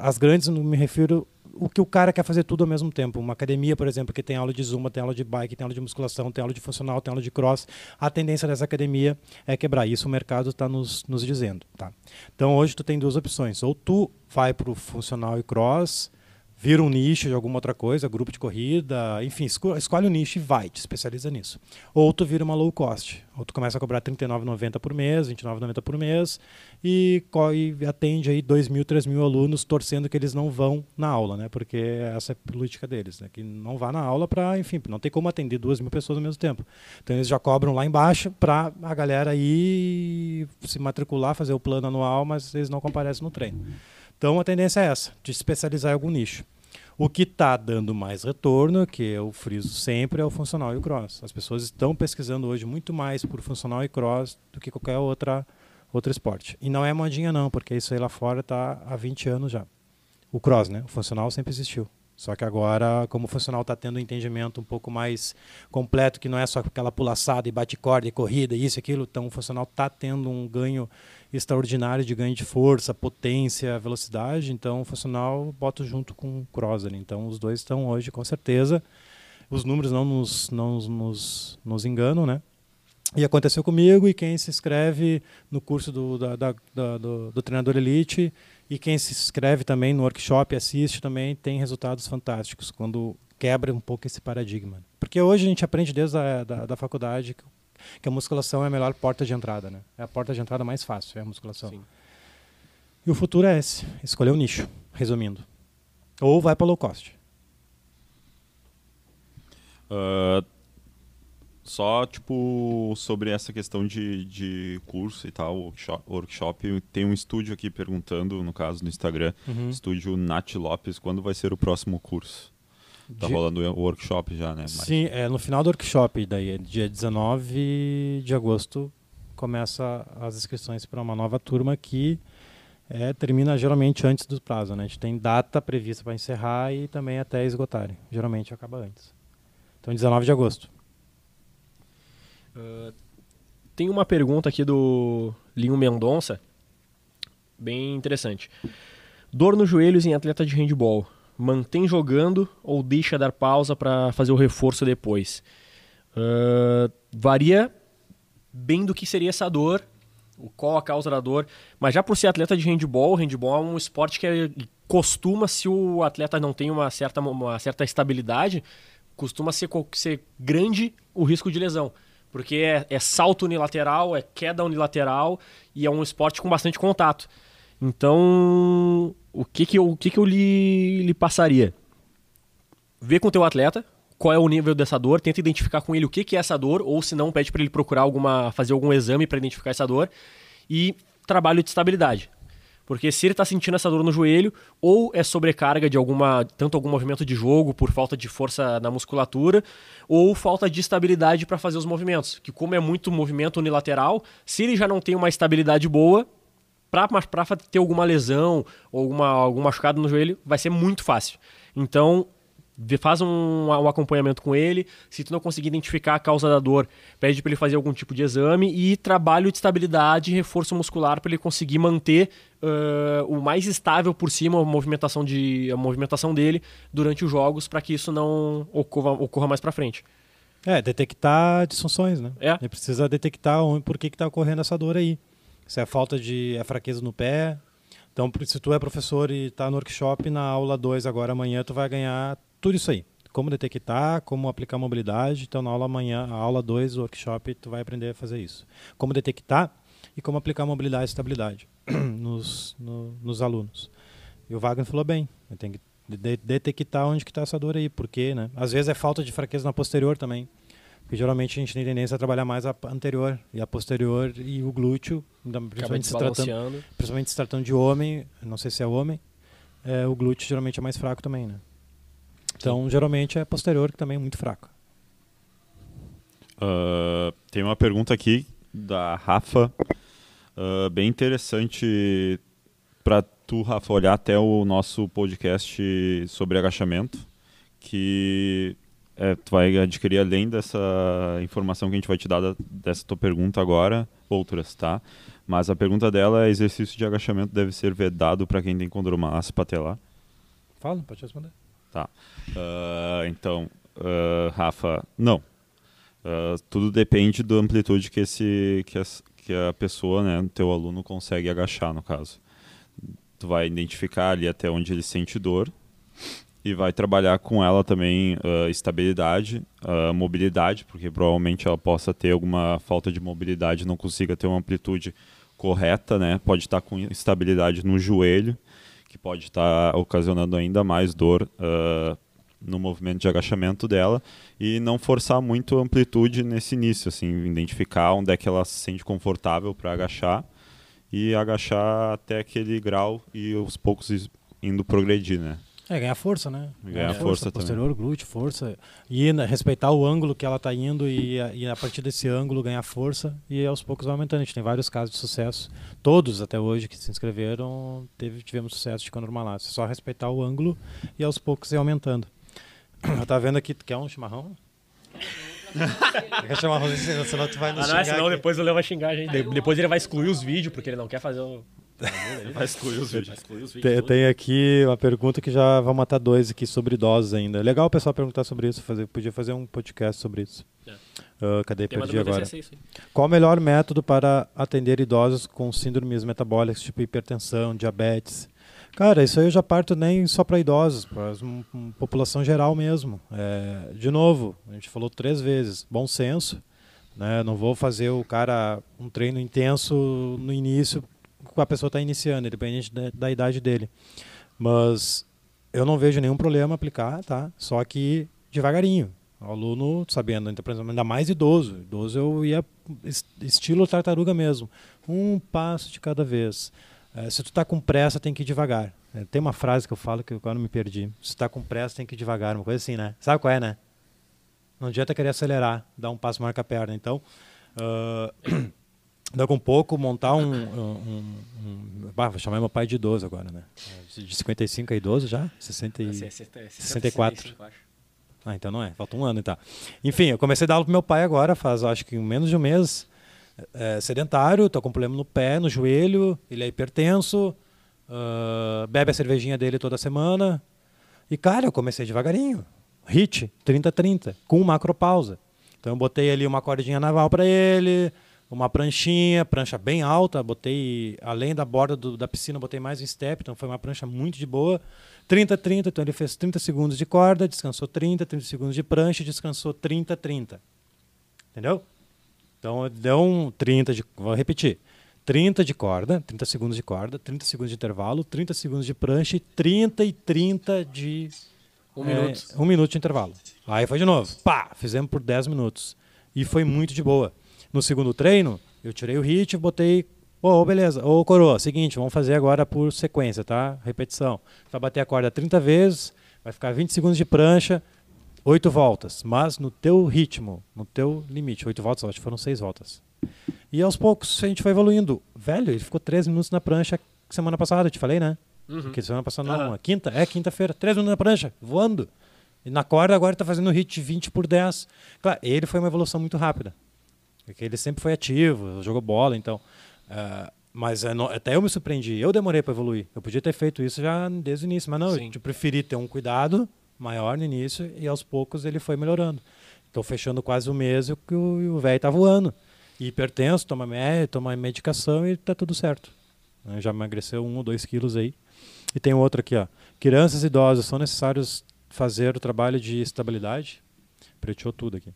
As grandes, não me refiro o que o cara quer fazer tudo ao mesmo tempo. Uma academia, por exemplo, que tem aula de zumba, tem aula de bike, tem aula de musculação, tem aula de funcional, tem aula de cross. A tendência dessa academia é quebrar. Isso o mercado está nos, nos dizendo. Tá? Então hoje tu tem duas opções. Ou tu vai para o funcional e cross, vira um nicho de alguma outra coisa, grupo de corrida, enfim, escolhe um nicho e vai, te especializa nisso. Ou tu vira uma low cost, ou tu começa a cobrar R$ 39,90 por mês, R$ 29,90 por mês e, e atende aí 2 mil, 3 mil alunos torcendo que eles não vão na aula, né? Porque essa é a política deles, né? Que não vá na aula para, enfim, não tem como atender 2 mil pessoas ao mesmo tempo. Então eles já cobram lá embaixo para a galera ir se matricular, fazer o plano anual, mas eles não comparecem no treino. Então a tendência é essa, de especializar em algum nicho. O que está dando mais retorno, que eu friso sempre, é o funcional e o cross. As pessoas estão pesquisando hoje muito mais por funcional e cross do que qualquer outra outro esporte. E não é modinha não, porque isso aí lá fora está há 20 anos já. O cross, né? O funcional sempre existiu. Só que agora, como o funcional está tendo um entendimento um pouco mais completo, que não é só aquela pulaçada e bate-corda e corrida, isso e aquilo, então o funcional está tendo um ganho extraordinário de ganho de força, potência, velocidade. Então, funcional boto junto com o cross ali. Então, os dois estão hoje, com certeza. Os números não nos, não nos, nos enganam, né? E aconteceu comigo, e quem se inscreve no curso do, da, da, da, do, do, treinador elite, e quem se inscreve também no workshop, assiste também, tem resultados fantásticos, quando quebra um pouco esse paradigma. Porque hoje a gente aprende desde a da, da faculdade que a musculação é a melhor porta de entrada, né? É a porta de entrada mais fácil, é a musculação. Sim. E o futuro é esse, escolher o um nicho, resumindo. Ou vai para low cost. Uh, só, tipo, sobre essa questão de, de curso e tal, workshop, workshop, tem um estúdio aqui perguntando, no caso, no Instagram, uhum. estúdio Nath Lopes, quando vai ser o próximo curso? Tá de... rolando o workshop já, né? Mas... Sim, é no final do workshop, daí, dia 19 de agosto, começa as inscrições para uma nova turma que é, termina geralmente antes do prazo, né? A gente tem data prevista para encerrar e também até esgotarem. Geralmente acaba antes. Então, 19 de agosto. Uh, tem uma pergunta aqui do Linho Mendonça, bem interessante. Dor nos joelhos em atleta de handball mantém jogando ou deixa dar pausa para fazer o reforço depois. Uh, varia bem do que seria essa dor, qual a causa da dor, mas já por ser atleta de handball, handball é um esporte que é, costuma, se o atleta não tem uma certa, uma certa estabilidade, costuma ser, ser grande o risco de lesão. Porque é, é salto unilateral, é queda unilateral e é um esporte com bastante contato. Então, o que que eu, o que que eu lhe, lhe passaria? Vê com o teu atleta qual é o nível dessa dor, tenta identificar com ele o que que é essa dor, ou se não, pede para ele procurar alguma, fazer algum exame para identificar essa dor e trabalho de estabilidade. Porque se ele está sentindo essa dor no joelho, ou é sobrecarga de alguma, tanto algum movimento de jogo por falta de força na musculatura, ou falta de estabilidade para fazer os movimentos. Que como é muito movimento unilateral, se ele já não tem uma estabilidade boa, para ter alguma lesão ou alguma, algum machucado no joelho, vai ser muito fácil. Então, faz um, um, acompanhamento com ele. Se tu não conseguir identificar a causa da dor, pede para ele fazer algum tipo de exame e trabalho de estabilidade e reforço muscular para ele conseguir manter uh, o mais estável por cima a movimentação, de, a movimentação dele durante os jogos para que isso não ocorra, ocorra mais para frente. É, detectar disfunções, né? É. Ele precisa detectar por que está ocorrendo essa dor aí se é falta de é fraqueza no pé. Então, se tu é professor e está no workshop, na aula 2 agora amanhã, tu vai ganhar tudo isso aí. Como detectar, como aplicar mobilidade. Então, na aula amanhã, a aula 2 do workshop, tu vai aprender a fazer isso. Como detectar e como aplicar mobilidade e estabilidade nos, no, nos alunos. E o Wagner falou bem, tem que detectar onde está essa dor aí, porque, né? Às vezes é falta de fraqueza na posterior também. Porque geralmente a gente tem tendência a trabalhar mais a anterior e a posterior e o glúteo, principalmente se, tratando, principalmente se tratando de homem, não sei se é homem, é, o glúteo geralmente é mais fraco também, né? Então, Sim. geralmente é posterior que também é muito fraco. Uh, tem uma pergunta aqui da Rafa Uh, bem interessante para tu, Rafa, olhar até o nosso podcast sobre agachamento, que é, tu vai adquirir além dessa informação que a gente vai te dar da, dessa tua pergunta agora, outras, tá? Mas a pergunta dela é: exercício de agachamento deve ser vedado para quem tem condromalácia patelar? Fala, pode responder. Tá. Uh, então, uh, Rafa, não. Uh, tudo depende da amplitude que, esse, que, as, que a pessoa, né, teu aluno consegue agachar, no caso. Tu vai identificar ali até onde ele sente dor e vai trabalhar com ela também uh, estabilidade, uh, mobilidade, porque provavelmente ela possa ter alguma falta de mobilidade, não consiga ter uma amplitude correta, né? Pode estar com instabilidade no joelho, que pode estar ocasionando ainda mais dor uh, no movimento de agachamento dela e não forçar muito a amplitude nesse início, assim, identificar onde é que ela se sente confortável para agachar e agachar até aquele grau e aos poucos indo progredir, né? É, ganhar força, né? Ganhar, força, força posterior, também. glúteo, força. E respeitar o ângulo que ela está indo e, e, a partir desse ângulo ganhar força e aos poucos vai aumentando. A gente tem vários casos de sucesso. Todos até hoje que se inscreveram teve, tivemos sucesso de conormalácia. É só respeitar o ângulo e aos poucos ir aumentando. Eu tava vendo aqui, tu quer um chimarrão? quer chimarrãozinho, senão tu vai nos ah, não, é, senão depois o Léo vai xingar a gente. Depois ele vai excluir os vídeos, porque ele não quer fazer o... Vai excluir os vídeos. Tem, tem, aqui uma pergunta que já vai matar dois aqui sobre idosos ainda. Legal o pessoal perguntar sobre isso. Fazer, podia fazer um podcast sobre isso. É. Uh, cadê? Tem Perdi agora. Qual o melhor método para atender idosos com síndromes metabólicas, tipo hipertensão, diabetes? Cara, isso aí eu já parto nem só para idosos, para população geral mesmo. É, de novo, a gente falou três vezes, bom senso. Né? Não vou fazer o cara um treino intenso no início a pessoa está iniciando, independente da, da, idade dele. Mas eu não vejo nenhum problema aplicar, tá? Só que devagarinho. O aluno sabendo, ainda mais idoso. Idoso eu ia estilo tartaruga mesmo. Um passo de cada vez. É, se tu está com pressa, tem que ir devagar. É, tem uma frase que eu falo que eu agora me perdi. Se está com pressa, tem que ir devagar. Uma coisa assim, né? Sabe qual é, né? Não adianta querer acelerar, dar um passo marca a perna. Então, uh, daqui um pouco montar um, um, um, bah, vou chamar meu pai de idoso agora, né? De 55 a idoso já? 60 e... 64. Ah, então não é, falta um ano então. Enfim, eu comecei a dar aula pro meu pai agora, faz acho que menos de um mês. É, sedentário, tô com problema no pé, no joelho, ele é hipertenso, uh, bebe a cervejinha dele toda semana. E cara, eu comecei devagarinho. HIT, 30-30, com macropausa. Então eu botei ali uma cordinha naval para ele, uma pranchinha, prancha bem alta, botei além da borda do, da piscina, botei mais um step, então foi uma prancha muito de boa. 30 30, então ele fez 30 segundos de corda, descansou 30, 30 segundos de prancha, descansou 30 30. Entendeu? Então deu um 30 de, vou repetir. 30 de corda, 30 segundos de corda, 30 segundos de intervalo, 30 segundos de prancha e 30 e 30 de um é, minuto. Um minuto de intervalo. Aí foi de novo. Pá, fizemos por 10 minutos. E foi muito de boa. No segundo treino, eu tirei o hit botei. Ô, oh, beleza. Ô, oh, coroa, seguinte, vamos fazer agora por sequência, tá? Repetição. Vai bater a corda 30 vezes, vai ficar 20 segundos de prancha, 8 voltas. Mas no teu ritmo, no teu limite. 8 voltas, acho que foram 6 voltas. E aos poucos a gente foi evoluindo. Velho, ele ficou 3 minutos na prancha semana passada, eu te falei, né? Uhum. Porque semana passada não, uhum. quinta, é quinta-feira, 3 minutos na prancha, voando. E na corda agora está fazendo hit 20 por 10. Claro, ele foi uma evolução muito rápida. Porque ele sempre foi ativo, jogou bola, então. Uh, mas é até eu me surpreendi. Eu demorei para evoluir. Eu podia ter feito isso já desde o início, mas não, Sim. eu preferi ter um cuidado maior no início e aos poucos ele foi melhorando. Estou fechando quase um mês e o velho está voando. hipertenso, toma, toma medicação e está tudo certo. Já emagreceu um ou dois quilos aí. E tem outro aqui, ó. Crianças e idosos são necessários fazer o trabalho de estabilidade? Preteou tudo aqui.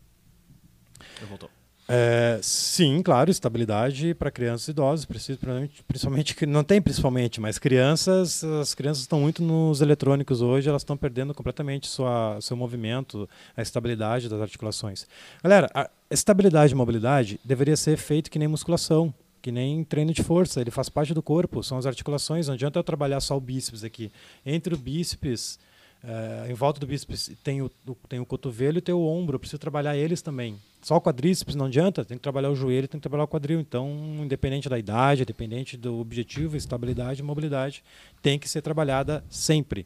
Eu voltou. É, sim, claro, estabilidade para crianças e idosos, principalmente, principalmente não tem principalmente, mas crianças, as crianças estão muito nos eletrônicos hoje, elas estão perdendo completamente sua seu movimento, a estabilidade das articulações. Galera, a estabilidade e mobilidade deveria ser feito que nem musculação, que nem treino de força, ele faz parte do corpo, são as articulações, não adianta eu trabalhar só o bíceps aqui. Entre o bíceps É, em volta do bíceps tem o, tem o cotovelo e tem o ombro, eu preciso trabalhar eles também. Só o quadríceps não adianta, tem que trabalhar o joelho, tem que trabalhar o quadril. Então, independente da idade, independente do objetivo, estabilidade mobilidade, tem que ser trabalhada sempre.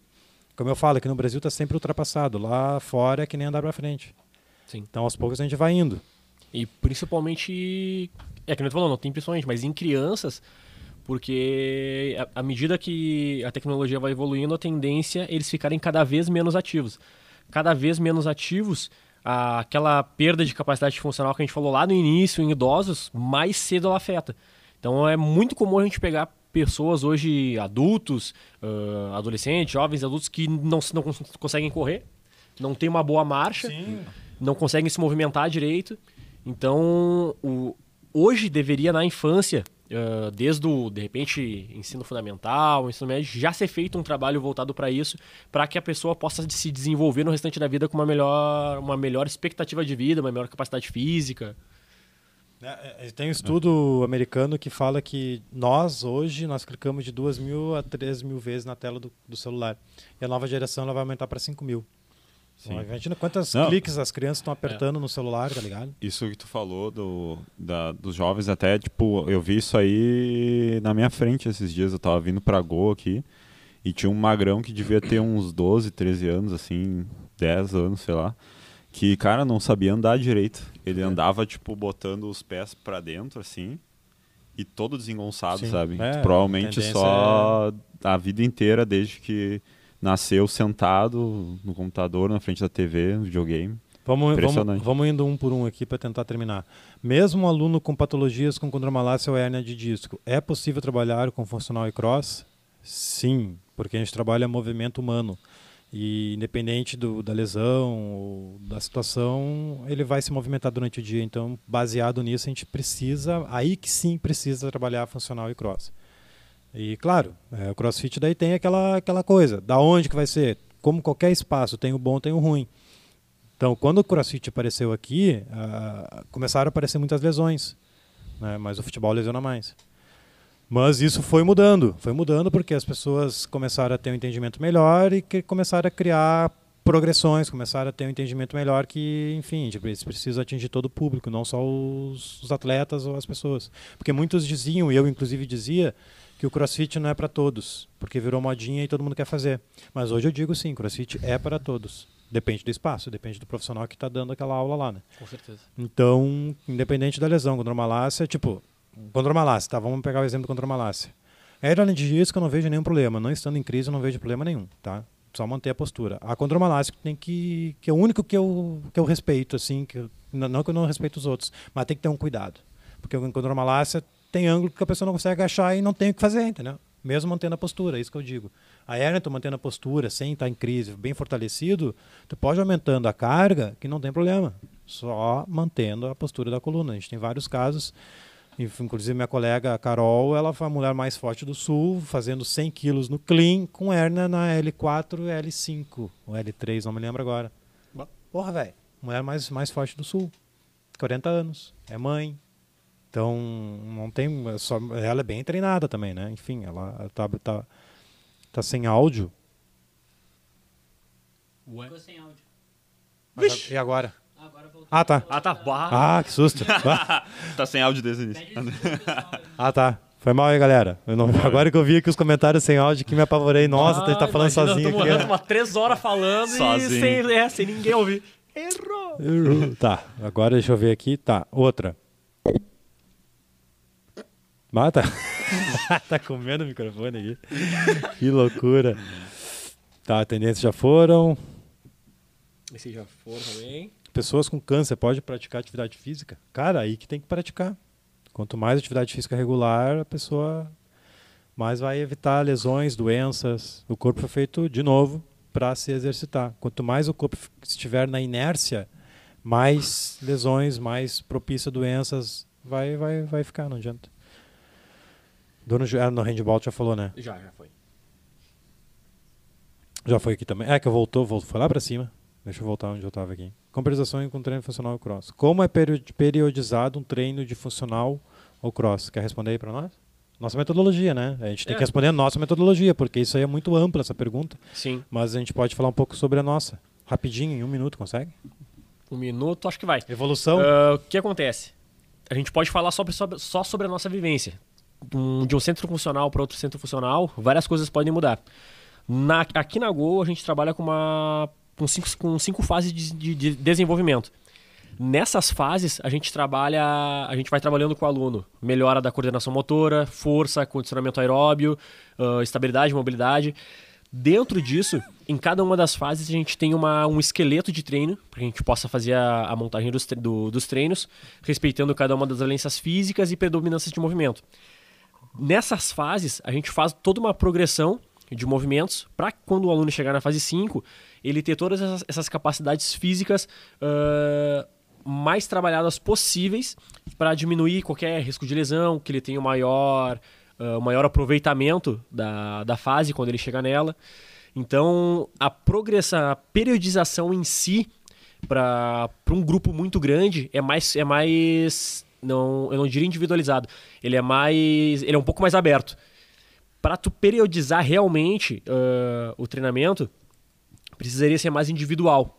Como eu falo, aqui no Brasil está sempre ultrapassado. Lá fora é que nem andar para frente. Sim. Então, aos poucos a gente vai indo. E principalmente, é que não falou, não tem principalmente, mas em crianças, porque à medida que a tecnologia vai evoluindo, a tendência é eles ficarem cada vez menos ativos. Cada vez menos ativos, aquela perda de capacidade funcional que a gente falou lá no início em idosos, mais cedo ela afeta. Então é muito comum a gente pegar pessoas hoje, adultos, uh, adolescentes, jovens adultos, que não, não conseguem correr, não tem uma boa marcha, Sim. não conseguem se movimentar direito. Então, o, hoje deveria na infância, uh, desde o, de repente, ensino fundamental, ensino médio, já ser feito um trabalho voltado para isso, para que a pessoa possa se desenvolver no restante da vida com uma melhor, uma melhor expectativa de vida, uma melhor capacidade física. É, é, tem um estudo americano que fala que nós, hoje, nós clicamos de 2 mil a 3 mil vezes na tela do, do celular. E a nova geração ela vai aumentar para 5 mil. Imagina quantas Não. cliques as crianças estão apertando é. no celular, tá ligado? Isso que tu falou do, da, dos jovens, até, tipo, eu vi isso aí na minha frente esses dias. Eu tava vindo pra Go aqui e tinha um magrão que devia ter uns 12, 13 anos, assim, 10 anos, sei lá que, cara, não sabia andar direito. Ele é. andava, tipo, botando os pés para dentro, assim, e todo desengonçado, Sim. sabe? É, Provavelmente só é... a vida inteira, desde que nasceu sentado no computador, na frente da TV, no videogame. Vamos, vamos, vamos indo um por um aqui para tentar terminar. Mesmo um aluno com patologias com condromalácia ou hérnia de disco, é possível trabalhar com funcional e cross? Sim, porque a gente trabalha movimento humano. E independente do, da lesão ou da situação, ele vai se movimentar durante o dia. Então, baseado nisso, a gente precisa, aí que sim precisa trabalhar funcional e cross. E claro, é, o CrossFit daí tem aquela, aquela coisa, da onde que vai ser? Como qualquer espaço, tem o bom, tem o ruim. Então, quando o CrossFit apareceu aqui, uh, começaram a aparecer muitas lesões, né? mas o futebol lesiona mais. Mas isso foi mudando, foi mudando porque as pessoas começaram a ter um entendimento melhor e que começaram a criar progressões, começaram a ter um entendimento melhor que, enfim, eles precisam atingir todo o público, não só os, os atletas ou as pessoas. Porque muitos diziam, eu inclusive dizia, que o crossfit não é para todos, porque virou modinha e todo mundo quer fazer. Mas hoje eu digo sim, crossfit é para todos. Depende do espaço, depende do profissional que está dando aquela aula lá, né? Com certeza. Então, independente da lesão, condromalácia, tipo, Condromalácia, tá? Vamos pegar o exemplo do condromalácia. Aeroalergia que eu não vejo nenhum problema. Não estando em crise, eu não vejo problema nenhum, tá? Só manter a postura. A condromalácia tem que... que é o único que eu, que eu respeito, assim, que eu, não que eu não respeito os outros, mas tem que ter um cuidado. Porque o condromalácia tem ângulo que a pessoa não consegue agachar e não tem o que fazer, entendeu? Mesmo mantendo a postura, é isso que eu digo. A hernia, tu mantendo a postura, sem estar em crise, bem fortalecido, tu pode aumentando a carga, que não tem problema. Só mantendo a postura da coluna. A gente tem vários casos Inclusive, minha colega Carol, ela foi a mulher mais forte do Sul, fazendo 100 quilos no clean, com hernia na L4 e L5, ou L3, não me lembro agora. Porra, velho, mulher mais, mais forte do Sul. 40 anos, é mãe. Então, não tem. É só, ela é bem treinada também, né? Enfim, ela tá, tá, tá sem áudio. Ué? Ficou sem áudio. E agora? Ah, tá. Ah, tá. Ah, que susto. tá sem áudio desde o início. ah, tá. Foi mal aí, galera. Não... agora que eu vi aqui os comentários sem áudio que me apavorei. Nossa, ah, tá falando imagina, sozinho eu tô aqui. umas três horas falando sozinho. e sem, é, sem ninguém ouvir. Errou. Errou. Tá, agora deixa eu ver aqui. Tá, outra. Mata. tá comendo o microfone aqui. que loucura. Tá, tendências já foram. Esse já foram também. Pessoas com câncer podem praticar atividade física? Cara, aí que tem que praticar. Quanto mais atividade física regular, a pessoa mais vai evitar lesões, doenças. O corpo foi feito, de novo, para se exercitar. Quanto mais o corpo estiver na inércia, mais lesões, mais propício a doenças vai, vai, vai ficar, não adianta. Dono no handball já falou, né? Já, já foi. Já foi aqui também. É que eu voltou, voltou foi lá para cima. Deixa eu voltar onde eu estava aqui. Compensação com treino funcional ou cross. Como é periodizado um treino de funcional ou cross? Quer responder aí para nós? Nossa metodologia, né? A gente tem É. que responder a nossa metodologia, porque isso aí é muito ampla, essa pergunta. Sim. Mas a gente pode falar um pouco sobre a nossa. Rapidinho, em um minuto, consegue? Um minuto, acho que vai. Evolução. Ah, o que acontece? A gente pode falar sobre, sobre- só sobre a nossa vivência. De um centro funcional para outro centro funcional, várias coisas podem mudar. Na- aqui na Go, a gente trabalha com, uma, com, cinco, com cinco fases de, de- de desenvolvimento. Nessas fases, a gente trabalha, a gente vai trabalhando com o aluno. Melhora da coordenação motora, força, condicionamento aeróbio, ah, estabilidade, mobilidade. Dentro disso, em cada uma das fases, a gente tem uma, um esqueleto de treino, para que a gente possa fazer a, a montagem dos, do- dos treinos, respeitando cada uma das valências físicas e predominâncias de movimento. Nessas fases, a gente faz toda uma progressão de movimentos para quando o aluno chegar na fase 5, ele ter todas essas, essas capacidades físicas ah, mais trabalhadas possíveis para diminuir qualquer risco de lesão, que ele tenha o maior, o maior aproveitamento da, da fase quando ele chegar nela. Então, a progressão, a periodização em si para um grupo muito grande é mais é mais não eu não diria individualizado. Ele é mais ele é um pouco mais aberto. Para tu periodizar realmente ah, o treinamento precisaria ser mais individual.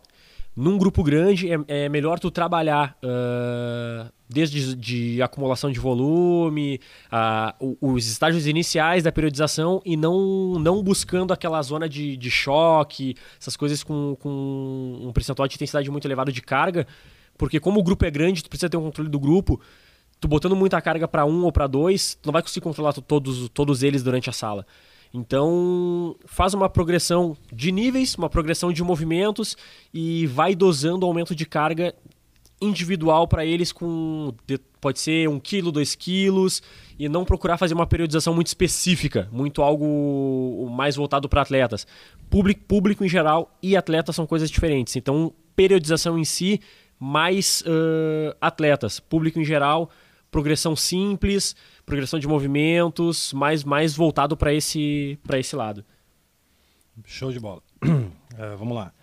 Num grupo grande é, é melhor tu trabalhar ah, desde de acumulação de volume o- os estágios iniciais da periodização e não, não buscando aquela zona de, de choque essas coisas com, com um percentual de intensidade muito elevado de carga porque como o grupo é grande tu precisa ter um controle do grupo tu botando muita carga para um ou para dois tu não vai conseguir controlar to- todos, todos eles durante a sala então, faz uma progressão de níveis, uma progressão de movimentos e vai dosando o aumento de carga individual para eles com de- pode ser um quilo, dois quilos e não procurar fazer uma periodização muito específica, muito algo mais voltado para atletas. Público, público em geral e atletas são coisas diferentes. Então, periodização em si mais ãh, atletas, público em geral, progressão simples, progressão de movimentos, mais mais voltado para esse esse lado. Show de bola. Eh, vamos lá.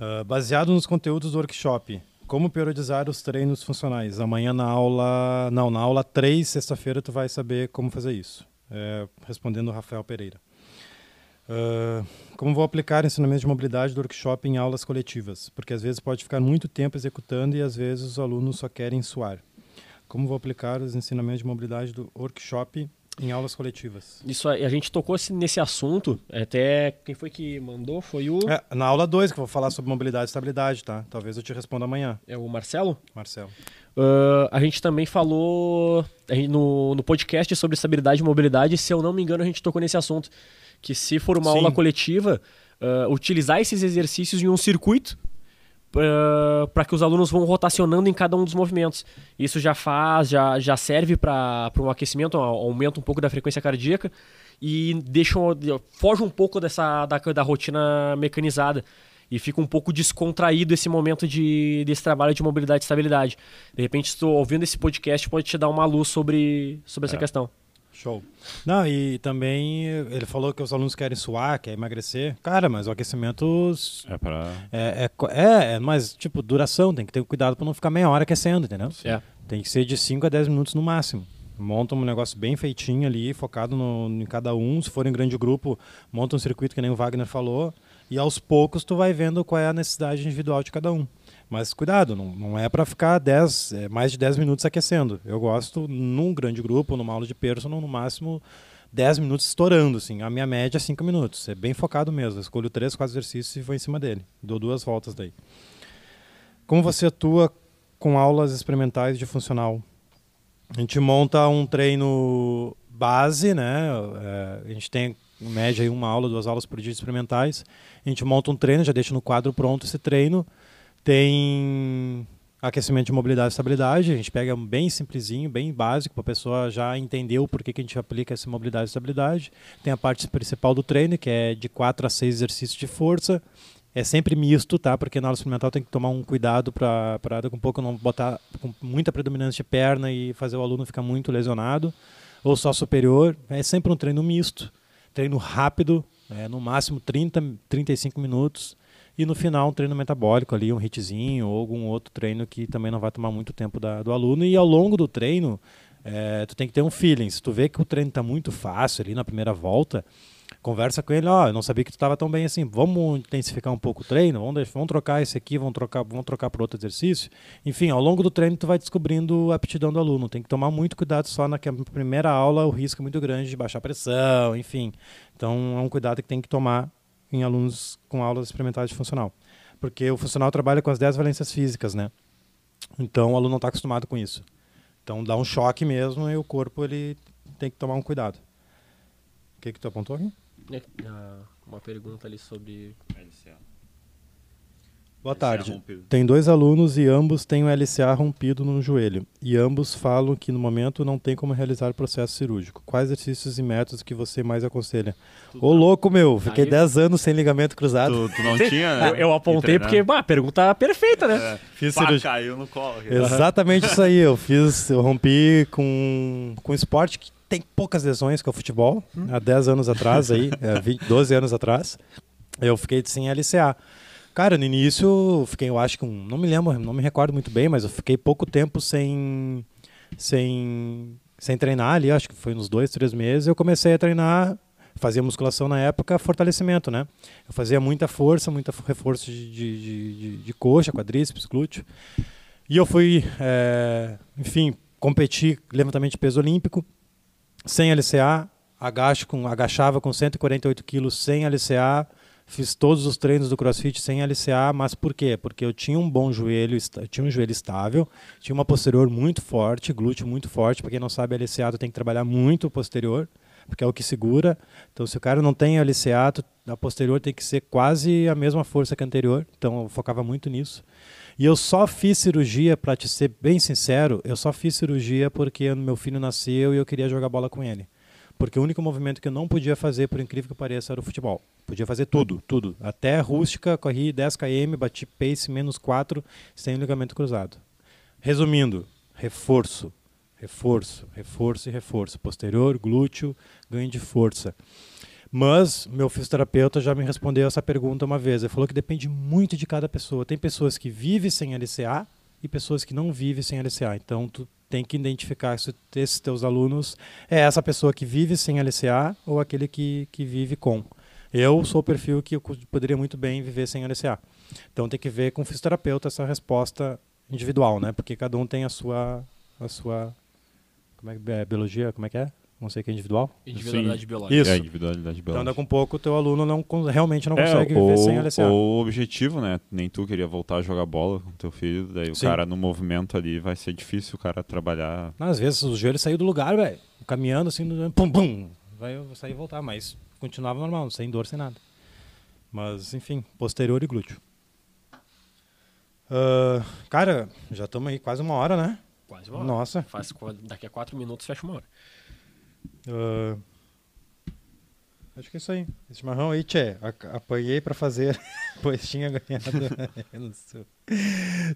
Ah, baseado nos conteúdos do workshop, como periodizar os treinos funcionais? Amanhã na aula. Não, na aula 3, sexta-feira, tu vai saber como fazer isso. Eh, respondendo o Rafael Pereira. Ah, como vou aplicar ensinamento de mobilidade do workshop em aulas coletivas? Porque às vezes pode ficar muito tempo executando e às vezes os alunos só querem suar. Como vou aplicar os ensinamentos de mobilidade do workshop em aulas coletivas? Isso a gente tocou esse- nesse assunto, até quem foi que mandou foi o É, na aula 2, que eu vou falar sobre mobilidade e estabilidade, tá? Talvez eu te responda amanhã, é o Marcelo. Marcelo. Ah, a gente também falou gente- no, no podcast sobre estabilidade e mobilidade, se eu não me engano, a gente tocou nesse assunto. Que se for uma Sim. aula coletiva, ah, utilizar esses exercícios em um circuito para que os alunos vão rotacionando em cada um dos movimentos. Isso já faz, já, já serve para um aquecimento, a- aumenta um pouco da frequência cardíaca e deixa, um- foge um pouco dessa da, da rotina mecanizada e fica um pouco descontraído esse momento de, desse trabalho de mobilidade e estabilidade. De repente, estou ouvindo esse podcast pode te dar uma luz sobre, sobre essa É. questão. Show. Não, e também ele falou que os alunos querem suar, querem emagrecer. Cara, mas o aquecimento É pra. é, é, é, é mais, tipo, duração. Tem que ter cuidado para não ficar meia hora aquecendo, entendeu? É. Tem que ser de 5 a 10 minutos no máximo. Monta um negócio bem feitinho ali, focado no, em cada um. Se for em grande grupo, monta um circuito que nem o Wagner falou. E aos poucos tu vai vendo qual é a necessidade individual de cada um. Mas cuidado, não, não é para ficar 10, é, mais de 10 minutos aquecendo. Eu gosto, num grande grupo, numa aula de personal, no máximo 10 minutos estourando. Assim. A minha média é 5 minutos. É bem focado mesmo. Eu escolho 3, 4 exercícios e vou em cima dele. Dou duas voltas daí. Como você atua com aulas experimentais de funcional? A gente monta um treino base, né? É, a gente tem em média aí uma aula, duas aulas por dia experimentais. A gente monta um treino, já deixa no quadro pronto esse treino. Tem aquecimento de mobilidade e estabilidade. A gente pega bem simplesinho, bem básico, para a pessoa já entender o porquê que a gente aplica essa mobilidade e estabilidade. Tem a parte principal do treino, que é de 4 a 6 exercícios de força. É sempre misto, tá? Porque na aula experimental tem que tomar um cuidado para a um pouco não botar com muita predominância de perna e fazer o aluno ficar muito lesionado. Ou só superior. É sempre um treino misto. Treino rápido, é, no máximo 30, 35 minutos. E no final um treino metabólico ali, um hitzinho ou algum outro treino que também não vai tomar muito tempo da- do aluno. E ao longo do treino, É, tu tem que ter um feeling. Se tu vê que o treino tá muito fácil ali na primeira volta, conversa com ele, ó, oh, eu não sabia que tu estava tão bem assim, vamos intensificar um pouco o treino, vamos, deixar, vamos trocar esse aqui, vamos trocar, vamos trocar por outro exercício. Enfim, ao longo do treino tu vai descobrindo a aptidão do aluno, tem que tomar muito cuidado só na primeira aula, o risco é muito grande de baixar pressão, enfim. Então é um cuidado que tem que tomar em alunos com aulas experimentais de funcional. Porque o funcional trabalha com as 10 valências físicas, né? Então o aluno não está acostumado com isso. Então dá um choque mesmo e o corpo ele tem que tomar um cuidado. O que que tu apontou aqui? Uma pergunta ali sobre LCA. Boa tarde. Tem dois alunos e ambos têm o LCA rompido no joelho. E ambos falam que no momento não tem como realizar o processo cirúrgico. Quais exercícios e métodos que você mais aconselha? Ô louco, meu, fiquei 10 anos sem ligamento cruzado. Tu, tu não tinha, né? Eu, eu apontei porque, bah, pergunta perfeita, né? É, fiz Pá, cirurgia. caiu no colo. Exatamente isso aí. Eu fiz, eu rompi com, com esporte que tem poucas lesões, que é o futebol. Hum. Há 10 anos atrás, aí, é, 20, 12 anos atrás, eu fiquei sem LCA. Cara, no início, fiquei, eu acho que um, não me lembro, não me recordo muito bem, mas eu fiquei pouco tempo sem, sem, sem treinar ali, acho que foi uns dois, três meses. Eu comecei a treinar, fazia musculação na época, fortalecimento, né? Eu fazia muita força, muito reforço de, de, de, de coxa, quadríceps, glúteo. E eu fui, é, enfim, competir levantamento de peso olímpico sem LCA, agacho com, agachava com 148 quilos sem LCA, fiz todos os treinos do CrossFit sem LCA, mas por quê? Porque eu tinha um bom joelho, tinha um joelho estável, tinha uma posterior muito forte, glúteo muito forte, para quem não sabe, LCA tu tem que trabalhar muito o posterior, porque é o que segura. Então, se o cara não tem LCA, tu, a posterior tem que ser quase a mesma força que a anterior. Então, eu focava muito nisso. E eu só fiz cirurgia, para te ser bem sincero, eu só fiz cirurgia porque meu filho nasceu e eu queria jogar bola com ele. Porque o único movimento que eu não podia fazer, por incrível que pareça, era o futebol. Podia fazer tudo, tudo. Até rústica, corri 10 km, bati pace menos 4, sem ligamento cruzado. Resumindo, reforço, reforço, reforço e reforço. Posterior, glúteo, ganho de força. Mas meu fisioterapeuta já me respondeu essa pergunta uma vez. Ele falou que depende muito de cada pessoa. Tem pessoas que vivem sem LCA e pessoas que não vivem sem LCA. Então tu tem que identificar se esses teus alunos é essa pessoa que vive sem LCA ou aquele que, que vive com. Eu sou o perfil que poderia muito bem viver sem LCA. Então tem que ver com o fisioterapeuta essa resposta individual, né? Porque cada um tem a sua a sua como é, é biologia, como é que é? Não sei que é individual? Individualidade Sim. biológica. Isso. É, individualidade biológica. Então, daqui um pouco, o teu aluno não, realmente não é, consegue viver sem LCA. o objetivo, né? Nem tu queria voltar a jogar bola com teu filho, daí Sim. o cara no movimento ali vai ser difícil o cara trabalhar. Às vezes o joelho saiu do lugar, velho. Caminhando assim, pum, pum. Vai sair e voltar, mas continuava normal, sem dor, sem nada. Mas, enfim, posterior e glúteo. Uh, cara, já estamos aí quase uma hora, né? Quase uma hora. Nossa. Faz, daqui a quatro minutos fecha uma hora. Uh, acho que é isso aí. Esse chimarrão aí, tchê, apanhei para fazer, pois tinha ganhado.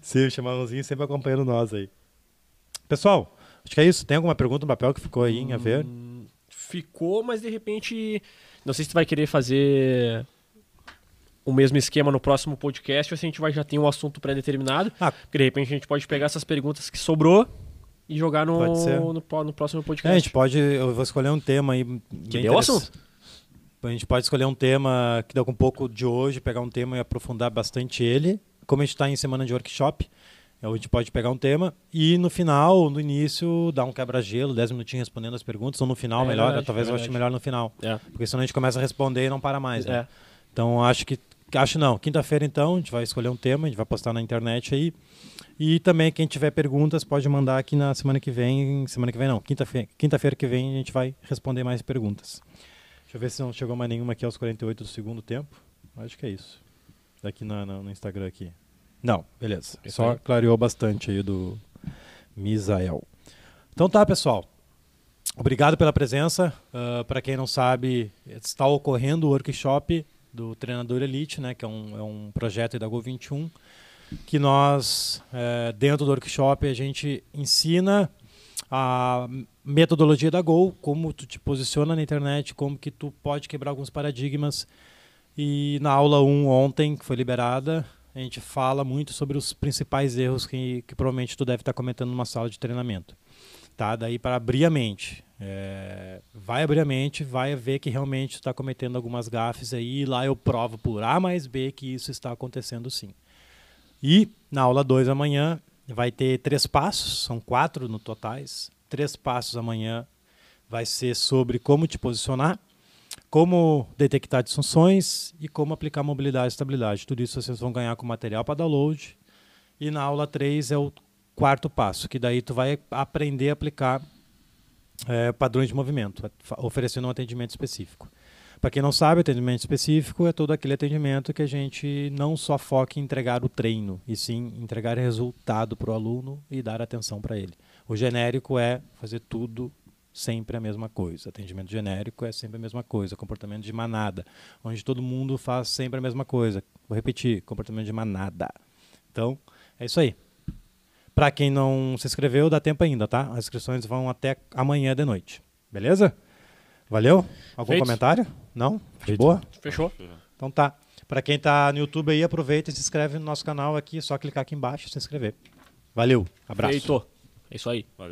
Sim, o chimarrãozinho sempre acompanhando nós aí. Pessoal, acho que é isso. Tem alguma pergunta no papel que ficou aí em a ver? Hum, ficou, mas de repente. Não sei se tu vai querer fazer o mesmo esquema no próximo podcast ou se a gente vai já ter um assunto pré-determinado. Ah. Porque de repente a gente pode pegar essas perguntas que sobrou e jogar no, no, no, próximo podcast. É, a gente pode. Eu vou escolher um tema aí. Que deu assunto? A gente pode escolher um tema que dá um pouco de hoje, pegar um tema e aprofundar bastante ele. Como a gente está em semana de workshop, a gente pode pegar um tema e no final, no início, dar um quebra-gelo, 10 minutinhos respondendo as perguntas, ou no final, é, melhor. Verdade, talvez é eu ache melhor no final. É. Porque senão a gente começa a responder e não para mais. Né? É. Então acho que. Acho não. Quinta-feira, então, a gente vai escolher um tema, a gente vai postar na internet aí. E também, quem tiver perguntas, pode mandar aqui na semana que vem. Semana que vem não, quinta-feira quinta que vem a gente vai responder mais perguntas. Deixa eu ver se não chegou mais nenhuma aqui aos 48 do segundo tempo. Acho que é isso. Aqui no, no, no Instagram aqui. Não, beleza. Só clareou bastante aí do Misael. Então tá, pessoal. Obrigado pela presença. Uh, ah, Para quem não sabe, está ocorrendo o workshop do Treinador Elite, né, que é um, é um projeto da Go21 que nós, é, dentro do workshop, a gente ensina a metodologia da Go, como tu te posiciona na internet, como que tu pode quebrar alguns paradigmas. E na aula 1 ontem, que foi liberada, a gente fala muito sobre os principais erros que, que provavelmente tu deve estar cometendo numa sala de treinamento. Tá? Daí para abrir a mente. É, vai abrir a mente, vai ver que realmente está cometendo algumas gafes aí, e lá eu provo por A mais B que isso está acontecendo sim. E na aula 2 amanhã vai ter três passos, são quatro no totais. Três passos amanhã vai ser sobre como te posicionar, como detectar disfunções e como aplicar mobilidade e estabilidade. Tudo isso vocês vão ganhar com material para download. E na aula 3 é o quarto passo, que daí tu vai aprender a aplicar é, padrões de movimento, oferecendo um atendimento específico. Para quem não sabe, atendimento específico é todo aquele atendimento que a gente não só foca em entregar o treino, e sim entregar resultado para o aluno e dar atenção para ele. O genérico é fazer tudo sempre a mesma coisa. Atendimento genérico é sempre a mesma coisa. Comportamento de manada, onde todo mundo faz sempre a mesma coisa. Vou repetir: comportamento de manada. Então, é isso aí. Para quem não se inscreveu, dá tempo ainda, tá? As inscrições vão até amanhã de noite. Beleza? Valeu? Algum Feito. comentário? Não? De boa? Fechou? Então tá. Para quem tá no YouTube aí, aproveita e se inscreve no nosso canal aqui. É só clicar aqui embaixo e se inscrever. Valeu. Abraço. Feito. É isso aí. Valeu.